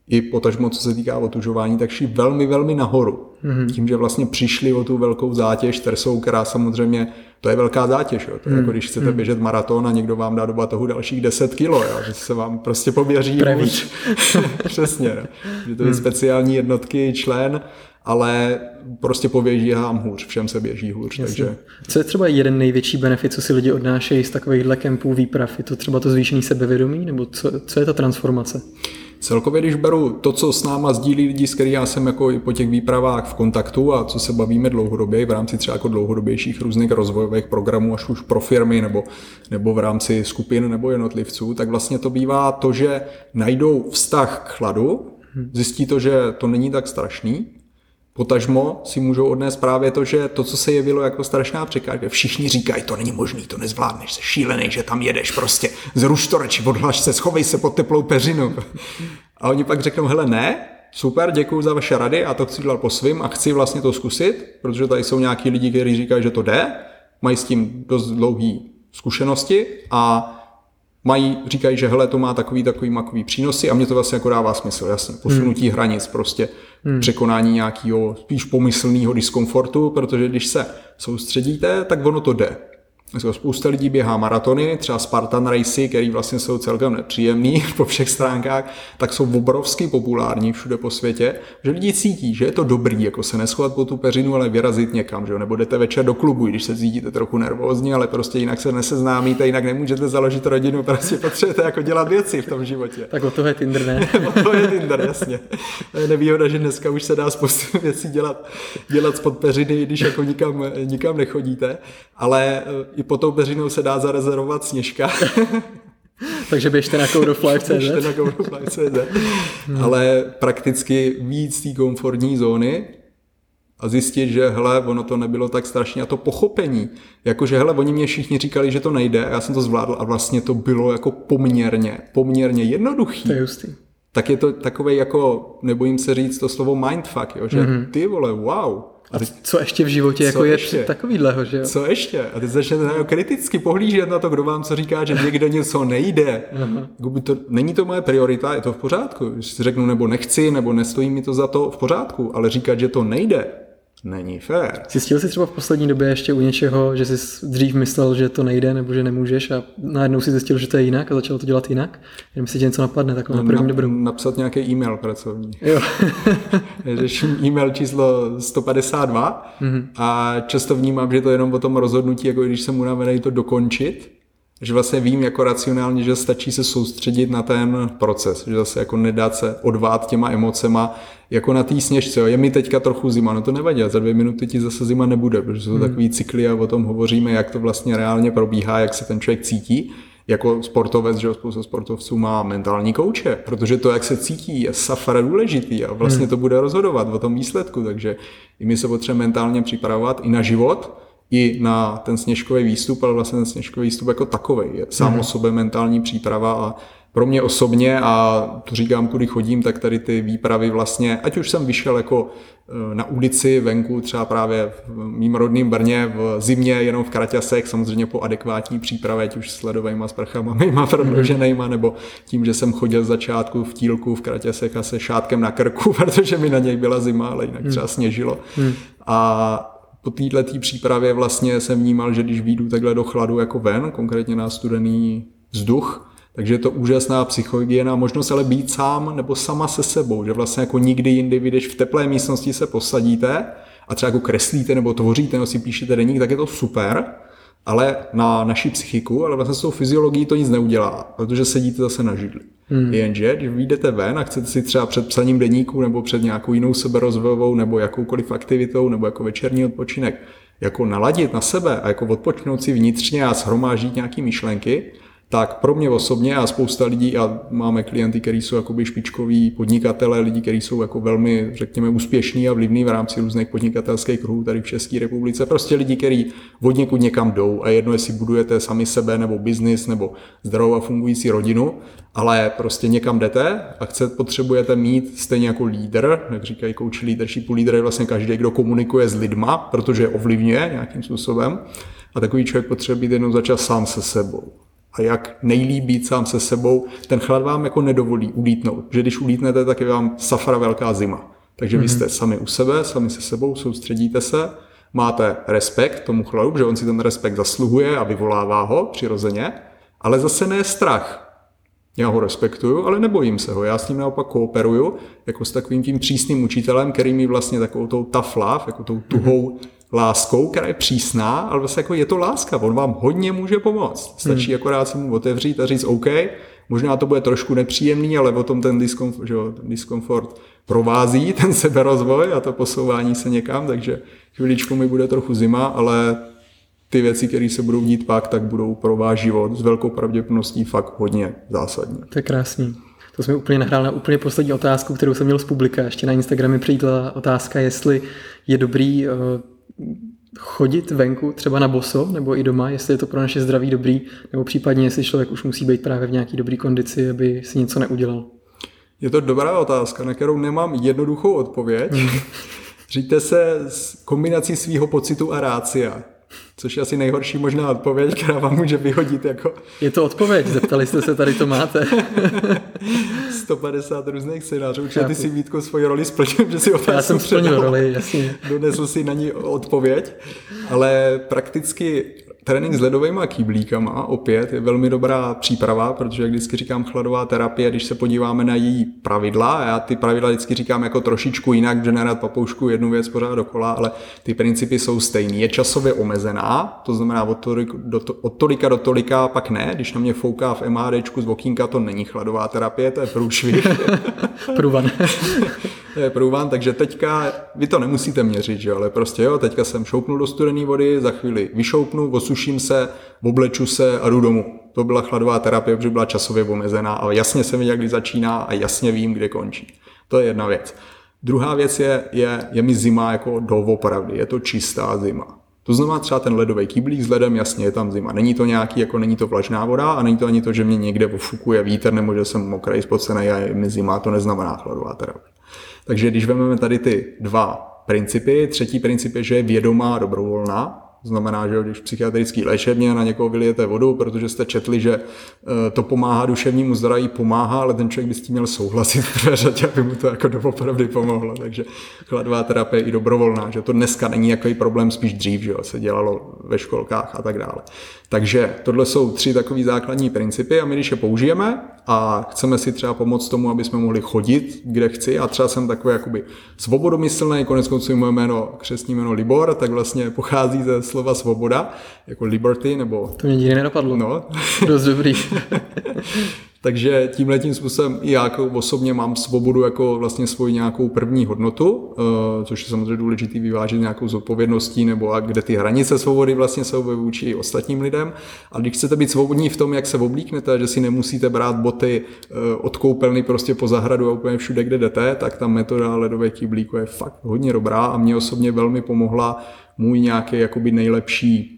i potažmo, co se týká otužování, tak šli velmi, velmi nahoru. Mm-hmm. Tím, že vlastně přišli o tu velkou zátěž stresovou, která samozřejmě, to je velká zátěž. Jo. To je mm-hmm. jako když chcete mm-hmm. běžet maraton a někdo vám dá doba toho dalších 10 kilo, jo, že se vám prostě hůř. Přesně. Jo. Že to je mm. speciální jednotky, člen, ale prostě poběží vám hůř, všem se běží hůř. Takže... Co je třeba jeden největší benefit, co si lidi odnášejí z takovýchhle kempů výprav? Je to třeba to zvýšený sebevědomí, nebo co, co je ta transformace? Celkově, když beru to, co s náma sdílí lidi, s kterými já jsem jako i po těch výpravách v kontaktu a co se bavíme dlouhodobě, v rámci třeba jako dlouhodobějších různých rozvojových programů, až už pro firmy nebo, nebo v rámci skupin nebo jednotlivců, tak vlastně to bývá to, že najdou vztah k chladu, zjistí to, že to není tak strašný, Potažmo si můžou odnést právě to, že to, co se jevilo jako strašná překážka, všichni říkají, to není možný, to nezvládneš, jsi šílený, že tam jedeš prostě, zruš to radši, odhlaš se, schovej se pod teplou peřinu. A oni pak řeknou, hele ne, super, děkuji za vaše rady, já to chci dělat po svým a chci vlastně to zkusit, protože tady jsou nějaký lidi, kteří říkají, že to jde, mají s tím dost dlouhý zkušenosti a mají, říkají, že hele, to má takový, takový makový přínosy a mě to vlastně jako dává smysl, jasně, posunutí hmm. hranic, prostě hmm. překonání nějakého spíš pomyslného diskomfortu, protože když se soustředíte, tak ono to jde. Spousta lidí běhá maratony, třeba Spartan Racy, který vlastně jsou celkem nepříjemný po všech stránkách, tak jsou obrovsky populární všude po světě, že lidi cítí, že je to dobrý, jako se neschovat po tu peřinu, ale vyrazit někam, že nebo jdete večer do klubu, když se cítíte trochu nervózní, ale prostě jinak se neseznámíte, jinak nemůžete založit rodinu, prostě potřebujete jako dělat věci v tom životě. Tak o to je Tinder, ne? o to je Tinder, jasně. To je nevýhoda, že dneska už se dá spoustu věcí dělat, dělat spod peřiny, když jako nikam, nikam nechodíte, ale i pod tou peřinou se dá zarezervovat sněžka. Takže běžte na Code of Life.cz. běžte na Code of Life.cz. hmm. Ale prakticky víc té komfortní zóny a zjistit, že hele, ono to nebylo tak strašně a to pochopení, jakože hele, oni mě všichni říkali, že to nejde a já jsem to zvládl a vlastně to bylo jako poměrně, poměrně jednoduchý. To je hustý. Tak je to takový jako, nebojím se říct to slovo mindfuck, jo, že mm-hmm. ty vole, wow, a teď, co ještě v životě jako ještě? je takovýhleho, že jo? Co ještě? A teď začnete kriticky pohlížet na to, kdo vám co říká, že někde něco nejde. Uh-huh. To, není to moje priorita, je to v pořádku. Když si řeknu, nebo nechci, nebo nestojí mi to za to, v pořádku. Ale říkat, že to nejde, není fér. Zjistil jsi třeba v poslední době ještě u něčeho, že jsi dřív myslel, že to nejde nebo že nemůžeš a najednou si zjistil, že to je jinak a začal to dělat jinak? Jenom si tě něco napadne, tak na první dobrou. Napsat nějaký e-mail pracovní. Jo. Řeším e-mail číslo 152 mm-hmm. a často vnímám, že to je jenom o tom rozhodnutí, jako když jsem unavený to dokončit že vlastně vím jako racionálně, že stačí se soustředit na ten proces, že zase jako nedát se odvát těma emocema, jako na té sněžce, jo. je mi teďka trochu zima, no to nevadí, za dvě minuty ti zase zima nebude, protože jsou hmm. takový cykly a o tom hovoříme, jak to vlastně reálně probíhá, jak se ten člověk cítí. Jako sportovec, že spousta sportovců má mentální kouče, protože to, jak se cítí, je safra důležitý a vlastně hmm. to bude rozhodovat o tom výsledku, takže i my se potřebujeme mentálně připravovat i na život, i na ten sněžkový výstup, ale vlastně ten sněžkový výstup jako takový je sám mm. o sobě mentální příprava a pro mě osobně, a to říkám, kudy chodím, tak tady ty výpravy vlastně, ať už jsem vyšel jako e, na ulici venku, třeba právě v mým rodným Brně v zimě, jenom v kraťasech, samozřejmě po adekvátní přípravě, ať už s ledovými sprchama, mýma prodloženýma, nebo tím, že jsem chodil z začátku v tílku, v kraťasech a se šátkem na krku, protože mi na něj byla zima, ale jinak třeba sněžilo. Hmm. A po této přípravě vlastně jsem vnímal, že když výjdu takhle do chladu jako ven, konkrétně na studený vzduch, takže je to úžasná psychohygiena, možnost ale být sám nebo sama se sebou, že vlastně jako nikdy jindy, když v teplé místnosti se posadíte a třeba jako kreslíte nebo tvoříte nebo si píšete deník, tak je to super, ale na naši psychiku, ale vlastně s tou fyziologií to nic neudělá, protože sedíte zase na židli. Hmm. Jenže, když vyjdete ven a chcete si třeba před psaním deníku nebo před nějakou jinou seberozvojovou nebo jakoukoliv aktivitou nebo jako večerní odpočinek, jako naladit na sebe a jako odpočnout si vnitřně a shromáždit nějaké myšlenky, tak pro mě osobně a spousta lidí, a máme klienty, kteří jsou jakoby špičkoví podnikatele, lidi, kteří jsou jako velmi, řekněme, úspěšní a vlivní v rámci různých podnikatelských kruhů tady v České republice. Prostě lidi, kteří od někud někam jdou a jedno, jestli budujete sami sebe nebo biznis nebo zdravou a fungující rodinu, ale prostě někam jdete a chcete, potřebujete mít stejně jako lídr, jak říkají coach leadershipu, lídr je vlastně každý, kdo komunikuje s lidma, protože je ovlivňuje nějakým způsobem. A takový člověk potřebuje být jednou za čas sám se sebou a jak nejlíp být sám se sebou, ten chlad vám jako nedovolí ulítnout. Že když ulítnete, tak je vám safra velká zima. Takže vy mhm. jste sami u sebe, sami se sebou, soustředíte se, máte respekt tomu chladu, že on si ten respekt zasluhuje a vyvolává ho přirozeně, ale zase ne strach. Já ho respektuju, ale nebojím se ho. Já s ním naopak kooperuju, jako s takovým tím přísným učitelem, který mi vlastně takovou tou tough love, jako tou tuhou láskou, která je přísná, ale vlastně jako je to láska, on vám hodně může pomoct. Stačí hmm. akorát si mu otevřít a říct OK, možná to bude trošku nepříjemný, ale o tom ten diskomfort, že ten diskomfort provází ten seberozvoj a to posouvání se někam, takže chviličku mi bude trochu zima, ale ty věci, které se budou dít pak, tak budou pro váš život s velkou pravděpodobností fakt hodně zásadní. To je krásný. To jsme úplně nahrál na úplně poslední otázku, kterou jsem měl z publika. Ještě na Instagramu přijítla otázka, jestli je dobrý uh, chodit venku třeba na boso nebo i doma, jestli je to pro naše zdraví dobrý, nebo případně jestli člověk už musí být právě v nějaký dobrý kondici, aby si něco neudělal. Je to dobrá otázka, na kterou nemám jednoduchou odpověď. Hmm. Říte se s kombinací svého pocitu a rácia. Což je asi nejhorší možná odpověď, která vám může vyhodit jako... Je to odpověď, zeptali jste se, tady to máte. 150 různých scénářů, určitě ty si Vítko svoji roli splnil, že si otázku Já jsem splnil roli, jasně. Donesl si na ní odpověď, ale prakticky Trénink s ledovými kýblíkama opět je velmi dobrá příprava, protože jak vždycky říkám chladová terapie, když se podíváme na její pravidla, a já ty pravidla vždycky říkám jako trošičku jinak, že nerad papoušku jednu věc pořád dokola, ale ty principy jsou stejné. Je časově omezená, to znamená od, tolik, do, od tolika do tolika, pak ne. Když na mě fouká v MHDčku z okýnka, to není chladová terapie, to je průšvih. Průvan. to je průván, takže teďka, vy to nemusíte měřit, že? ale prostě jo, teďka jsem šoupnul do studené vody, za chvíli vyšoupnu, osuším se, obleču se a jdu domů. To byla chladová terapie, protože byla časově omezená a jasně jsem věděl, kdy začíná a jasně vím, kde končí. To je jedna věc. Druhá věc je, je, je mi zima jako doopravdy, je to čistá zima. To znamená třeba ten ledový kýblík s ledem, jasně je tam zima. Není to nějaký, jako není to vlažná voda a není to ani to, že mě někde ofukuje vítr nebo že jsem mokrý, spocený a je mi zima, to neznamená chladová terapie. Takže když vezmeme tady ty dva principy, třetí princip je, že je vědomá dobrovolná, znamená, že když v psychiatrický léčebně na někoho vylijete vodu, protože jste četli, že eh, to pomáhá duševnímu zdraví, pomáhá, ale ten člověk by s tím měl souhlasit v prvé řadě, aby mu to jako doopravdy pomohlo. Takže chladová terapie je i dobrovolná, že to dneska není jaký problém, spíš dřív, že jo, se dělalo ve školkách a tak dále. Takže tohle jsou tři takové základní principy a my když je použijeme a chceme si třeba pomoct tomu, aby jsme mohli chodit, kde chci a třeba jsem takový jakoby svobodomyslný, konec konců moje jméno, křesní jméno Libor, tak vlastně pochází ze slova svoboda, jako liberty, nebo... To mě nikdy nenapadlo. No. Dost dobrý. Takže tímhle tím způsobem i já jako osobně mám svobodu jako vlastně svoji nějakou první hodnotu, eh, což je samozřejmě důležitý vyvážit nějakou zodpovědností nebo a kde ty hranice svobody vlastně jsou vůči ostatním lidem. A když chcete být svobodní v tom, jak se oblíknete, že si nemusíte brát boty eh, od koupelny prostě po zahradu a úplně všude, kde jdete, tak ta metoda ledové kyblíku je fakt hodně dobrá a mě osobně velmi pomohla můj nějaký jakoby nejlepší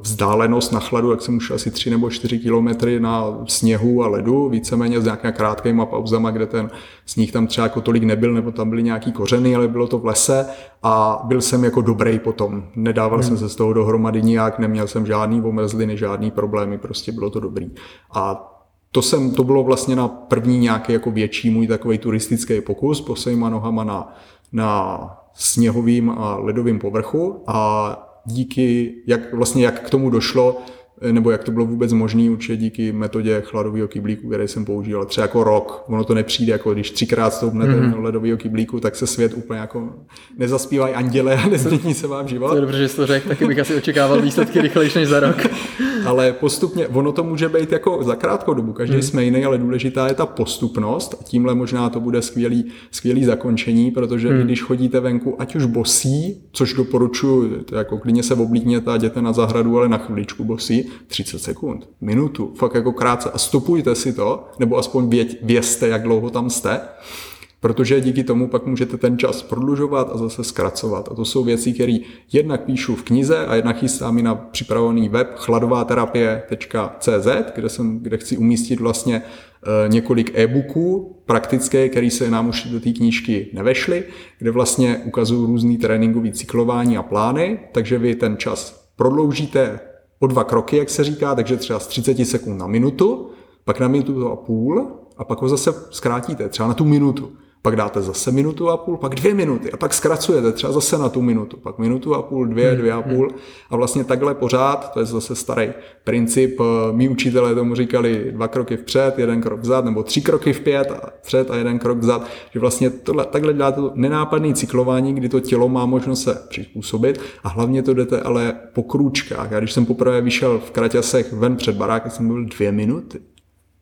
vzdálenost na chladu, jak jsem už asi 3 nebo 4 kilometry na sněhu a ledu, víceméně s nějakými krátkýma pauzama, kde ten sníh tam třeba jako tolik nebyl, nebo tam byly nějaký kořeny, ale bylo to v lese a byl jsem jako dobrý potom. Nedával hmm. jsem se z toho dohromady nijak, neměl jsem žádný omrzliny, žádný problémy, prostě bylo to dobrý. A to, jsem, to bylo vlastně na první nějaký jako větší můj takový turistický pokus, posejma nohama na, na sněhovým a ledovým povrchu a díky, jak vlastně jak k tomu došlo, nebo jak to bylo vůbec možné, určitě díky metodě chladového kyblíku, který jsem používal, třeba jako rok. Ono to nepřijde, jako když třikrát stoupnete mm. do ledového kyblíku, tak se svět úplně jako nezaspívají anděle a nezmění se vám život. To je dobře, že jsi to řekl, taky bych asi očekával výsledky rychlejší než za rok. ale postupně, ono to může být jako za krátkou dobu, každý mm. jsme jiný, ale důležitá je ta postupnost a tímhle možná to bude skvělý, skvělý zakončení, protože mm. když chodíte venku, ať už bosí, což doporučuji, jako klidně se oblíkněte a jděte na zahradu, ale na chviličku bosí, 30 sekund, minutu, fakt jako krátce a stopujte si to, nebo aspoň věď, vězte, jak dlouho tam jste, protože díky tomu pak můžete ten čas prodlužovat a zase zkracovat. A to jsou věci, které jednak píšu v knize a jednak chystám i na připravený web chladováterapie.cz, kde, jsem, kde chci umístit vlastně eh, několik e-booků praktické, které se nám už do té knížky nevešly, kde vlastně ukazují různý tréninkový cyklování a plány, takže vy ten čas prodloužíte o dva kroky, jak se říká, takže třeba z 30 sekund na minutu, pak na minutu a půl a pak ho zase zkrátíte, třeba na tu minutu pak dáte zase minutu a půl, pak dvě minuty a pak zkracujete třeba zase na tu minutu, pak minutu a půl, dvě, hmm, dvě a hmm. půl a vlastně takhle pořád, to je zase starý princip, eh, mý učitelé tomu říkali dva kroky vpřed, jeden krok vzad, nebo tři kroky vpět a vpřed a jeden krok vzad, že vlastně tohle, takhle děláte to nenápadný cyklování, kdy to tělo má možnost se přizpůsobit a hlavně to jdete ale po krůčkách. Já když jsem poprvé vyšel v Kraťasech ven před barákem, jsem byl dvě minuty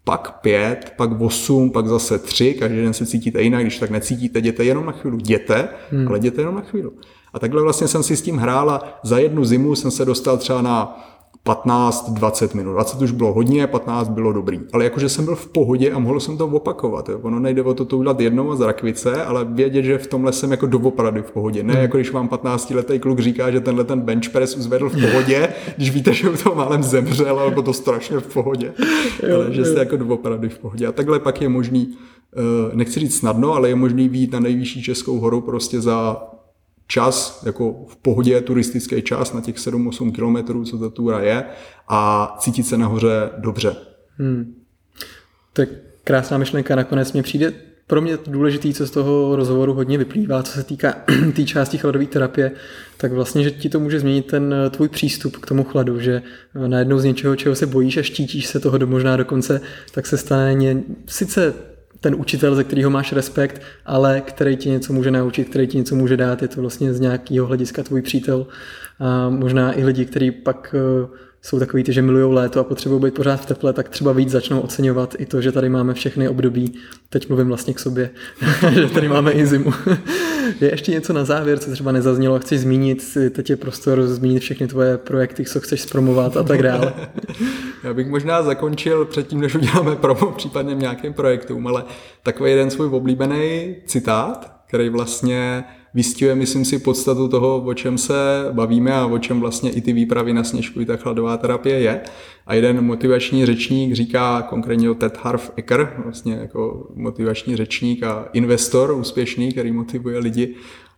pak pět, pak osm, pak zase tři, každý den se cítíte jinak, když tak necítíte, jděte jenom na chvíli, jděte, hmm. ale jděte jenom na chvíli. A takhle vlastně jsem si s tím hrál a za jednu zimu jsem se dostal třeba na 15-20 minut. 20 už bylo hodně, 15 bylo dobrý. Ale jakože jsem byl v pohodě a mohl jsem to opakovat. Jo. Ono nejde o to, to udělat jednou z rakvice, ale vědět, že v tomhle jsem jako doopravdy v pohodě. Ne hmm. jako když vám 15 letý kluk říká, že tenhle ten bench press uzvedl v pohodě, když víte, že u toho málem zemřel, alebo to strašně v pohodě. Jo, ale že jste jako doopravdy v pohodě. A takhle pak je možný, eh, nechci říct snadno, ale je možný výjít na nejvyšší českou horu prostě za čas, jako v pohodě turistický čas na těch 7-8 kilometrů, co ta túra je a cítit se nahoře dobře. Hmm. To je krásná myšlenka, nakonec mě přijde pro mě důležitý, co z toho rozhovoru hodně vyplývá, co se týká té části chladové terapie, tak vlastně, že ti to může změnit ten tvůj přístup k tomu chladu, že najednou z něčeho, čeho se bojíš a štítíš se toho do možná dokonce, tak se stane ně, sice ten učitel, ze kterého máš respekt, ale který ti něco může naučit, který ti něco může dát, je to vlastně z nějakého hlediska tvůj přítel. A možná i lidi, kteří pak eh, jsou takový ty, že milují léto a potřebují být pořád v teple, tak třeba víc začnou oceňovat i to, že tady máme všechny období. Teď mluvím vlastně k sobě, že tady máme i zimu. je ještě něco na závěr, co třeba nezaznělo, chci zmínit, teď je prostor zmínit všechny tvoje projekty, co chceš zpromovat a tak dále. Já bych možná zakončil předtím, než uděláme promo případně nějakým projektům, ale takový jeden svůj oblíbený citát, který vlastně vystihuje, myslím si, podstatu toho, o čem se bavíme a o čem vlastně i ty výpravy na sněžku i ta chladová terapie je. A jeden motivační řečník říká, konkrétně Ted Harv Eker, vlastně jako motivační řečník a investor úspěšný, který motivuje lidi,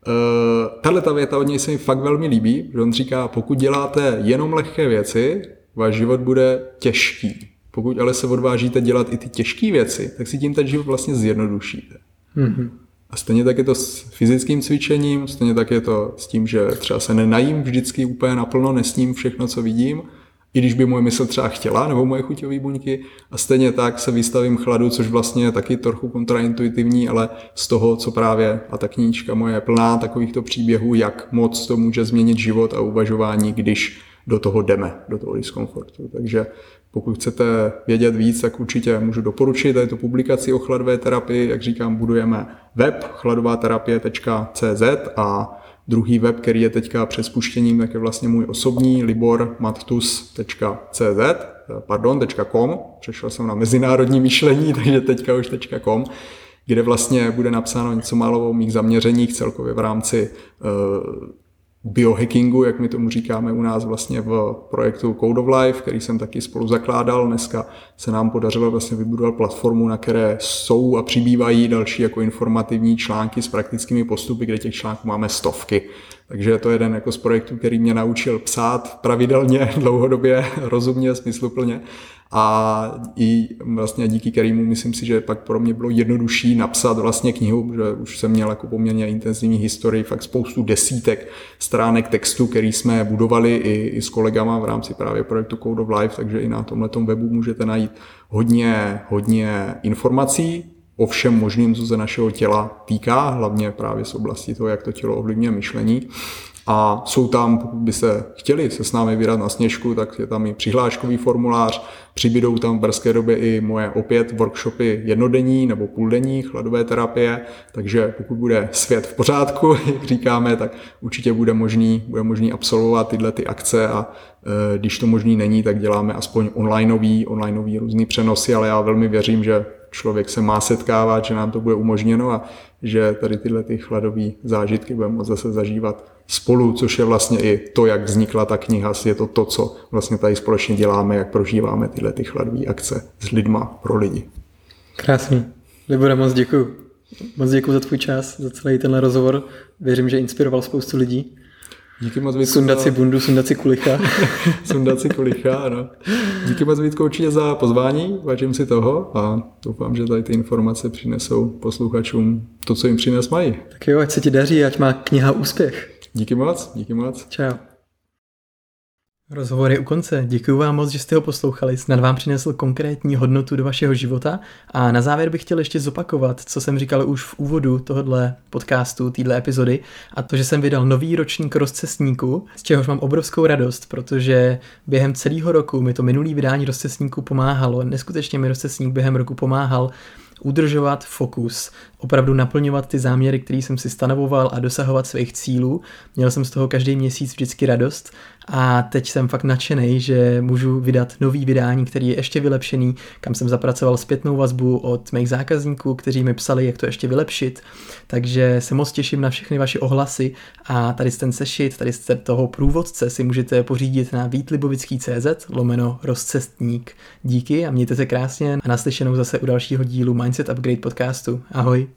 Uh, tahle ta věta od něj se mi fakt velmi líbí, že on říká, pokud děláte jenom lehké věci, váš život bude těžký. Pokud ale se odvážíte dělat i ty těžké věci, tak si tím ten život vlastně zjednodušíte. Mm-hmm. A stejně tak je to s fyzickým cvičením, stejně tak je to s tím, že třeba se nenajím vždycky úplně naplno, nesním všechno, co vidím, i když by moje mysl třeba chtěla, nebo moje chuťové buňky, a stejně tak se vystavím chladu, což vlastně je taky trochu kontraintuitivní, ale z toho, co právě, a ta knížka moje je plná takovýchto příběhů, jak moc to může změnit život a uvažování, když do toho jdeme, do toho diskomfortu. Takže pokud chcete vědět víc, tak určitě můžu doporučit tady tu publikaci o chladové terapii. Jak říkám, budujeme web chladováterapie.cz a druhý web, který je teďka před spuštěním, tak je vlastně můj osobní libormattus.cz, pardon, .com, přešel jsem na mezinárodní myšlení, takže teďka už .com, kde vlastně bude napsáno něco málo o mých zaměřeních celkově v rámci uh, biohackingu, jak my tomu říkáme u nás vlastně v projektu Code of Life, který jsem taky spolu zakládal. Dneska se nám podařilo vlastně vybudovat platformu, na které jsou a přibývají další jako informativní články s praktickými postupy, kde těch článků máme stovky. Takže to je jeden jako z projektů, který mě naučil psát pravidelně, dlouhodobě, rozumně, smysluplně. A i vlastně díky kterému myslím si, že pak pro mě bylo jednodušší napsat vlastně knihu, že už jsem měl jako poměrně intenzivní historii, fakt spoustu desítek stránek textu, který jsme budovali i, i s kolegama v rámci právě projektu Code of Life, takže i na tomhle webu můžete najít hodně, hodně informací, o všem možným, co se našeho těla týká, hlavně právě z oblasti toho, jak to tělo ovlivňuje myšlení. A jsou tam, pokud by se chtěli se s námi vydat na sněžku, tak je tam i přihláškový formulář, přibydou tam v brzké době i moje opět workshopy jednodenní nebo půldenní chladové terapie, takže pokud bude svět v pořádku, jak říkáme, tak určitě bude možný, bude možný absolvovat tyhle ty akce. A e, když to možný není, tak děláme aspoň onlineový, onlineový různý přenosy, ale já velmi věřím, že člověk se má setkávat, že nám to bude umožněno a že tady tyhle ty chladové zážitky budeme moct zase zažívat spolu, což je vlastně i to, jak vznikla ta kniha, je to to, co vlastně tady společně děláme, jak prožíváme tyhle ty chladové akce s lidma pro lidi. Krásný. Libore, moc děkuji. Moc děkuji za tvůj čas, za celý tenhle rozhovor. Věřím, že inspiroval spoustu lidí. Díky moc, Vítko. Sundat si bundu, sundat si kulicha. sundat si kulicha, ano. Díky moc, Vítko, určitě za pozvání, vážím si toho a doufám, že tady ty informace přinesou posluchačům to, co jim přines mají. Tak jo, ať se ti daří, ať má kniha úspěch. Díky moc, díky moc. Čau. Rozhovor je u konce. Děkuji vám moc, že jste ho poslouchali. Snad vám přinesl konkrétní hodnotu do vašeho života. A na závěr bych chtěl ještě zopakovat, co jsem říkal už v úvodu tohohle podcastu, téhle epizody, a to, že jsem vydal nový ročník rozcestníku, z čehož mám obrovskou radost, protože během celého roku mi to minulý vydání rozcestníku pomáhalo. Neskutečně mi rozcestník během roku pomáhal udržovat fokus, opravdu naplňovat ty záměry, které jsem si stanovoval a dosahovat svých cílů. Měl jsem z toho každý měsíc vždycky radost a teď jsem fakt nadšený, že můžu vydat nový vydání, který je ještě vylepšený, kam jsem zapracoval zpětnou vazbu od mých zákazníků, kteří mi psali, jak to ještě vylepšit. Takže se moc těším na všechny vaše ohlasy a tady ten sešit, tady z toho průvodce si můžete pořídit na výtlibovický.cz lomeno rozcestník. Díky a mějte se krásně a naslyšenou zase u dalšího dílu Mindset Upgrade podcastu. Ahoj.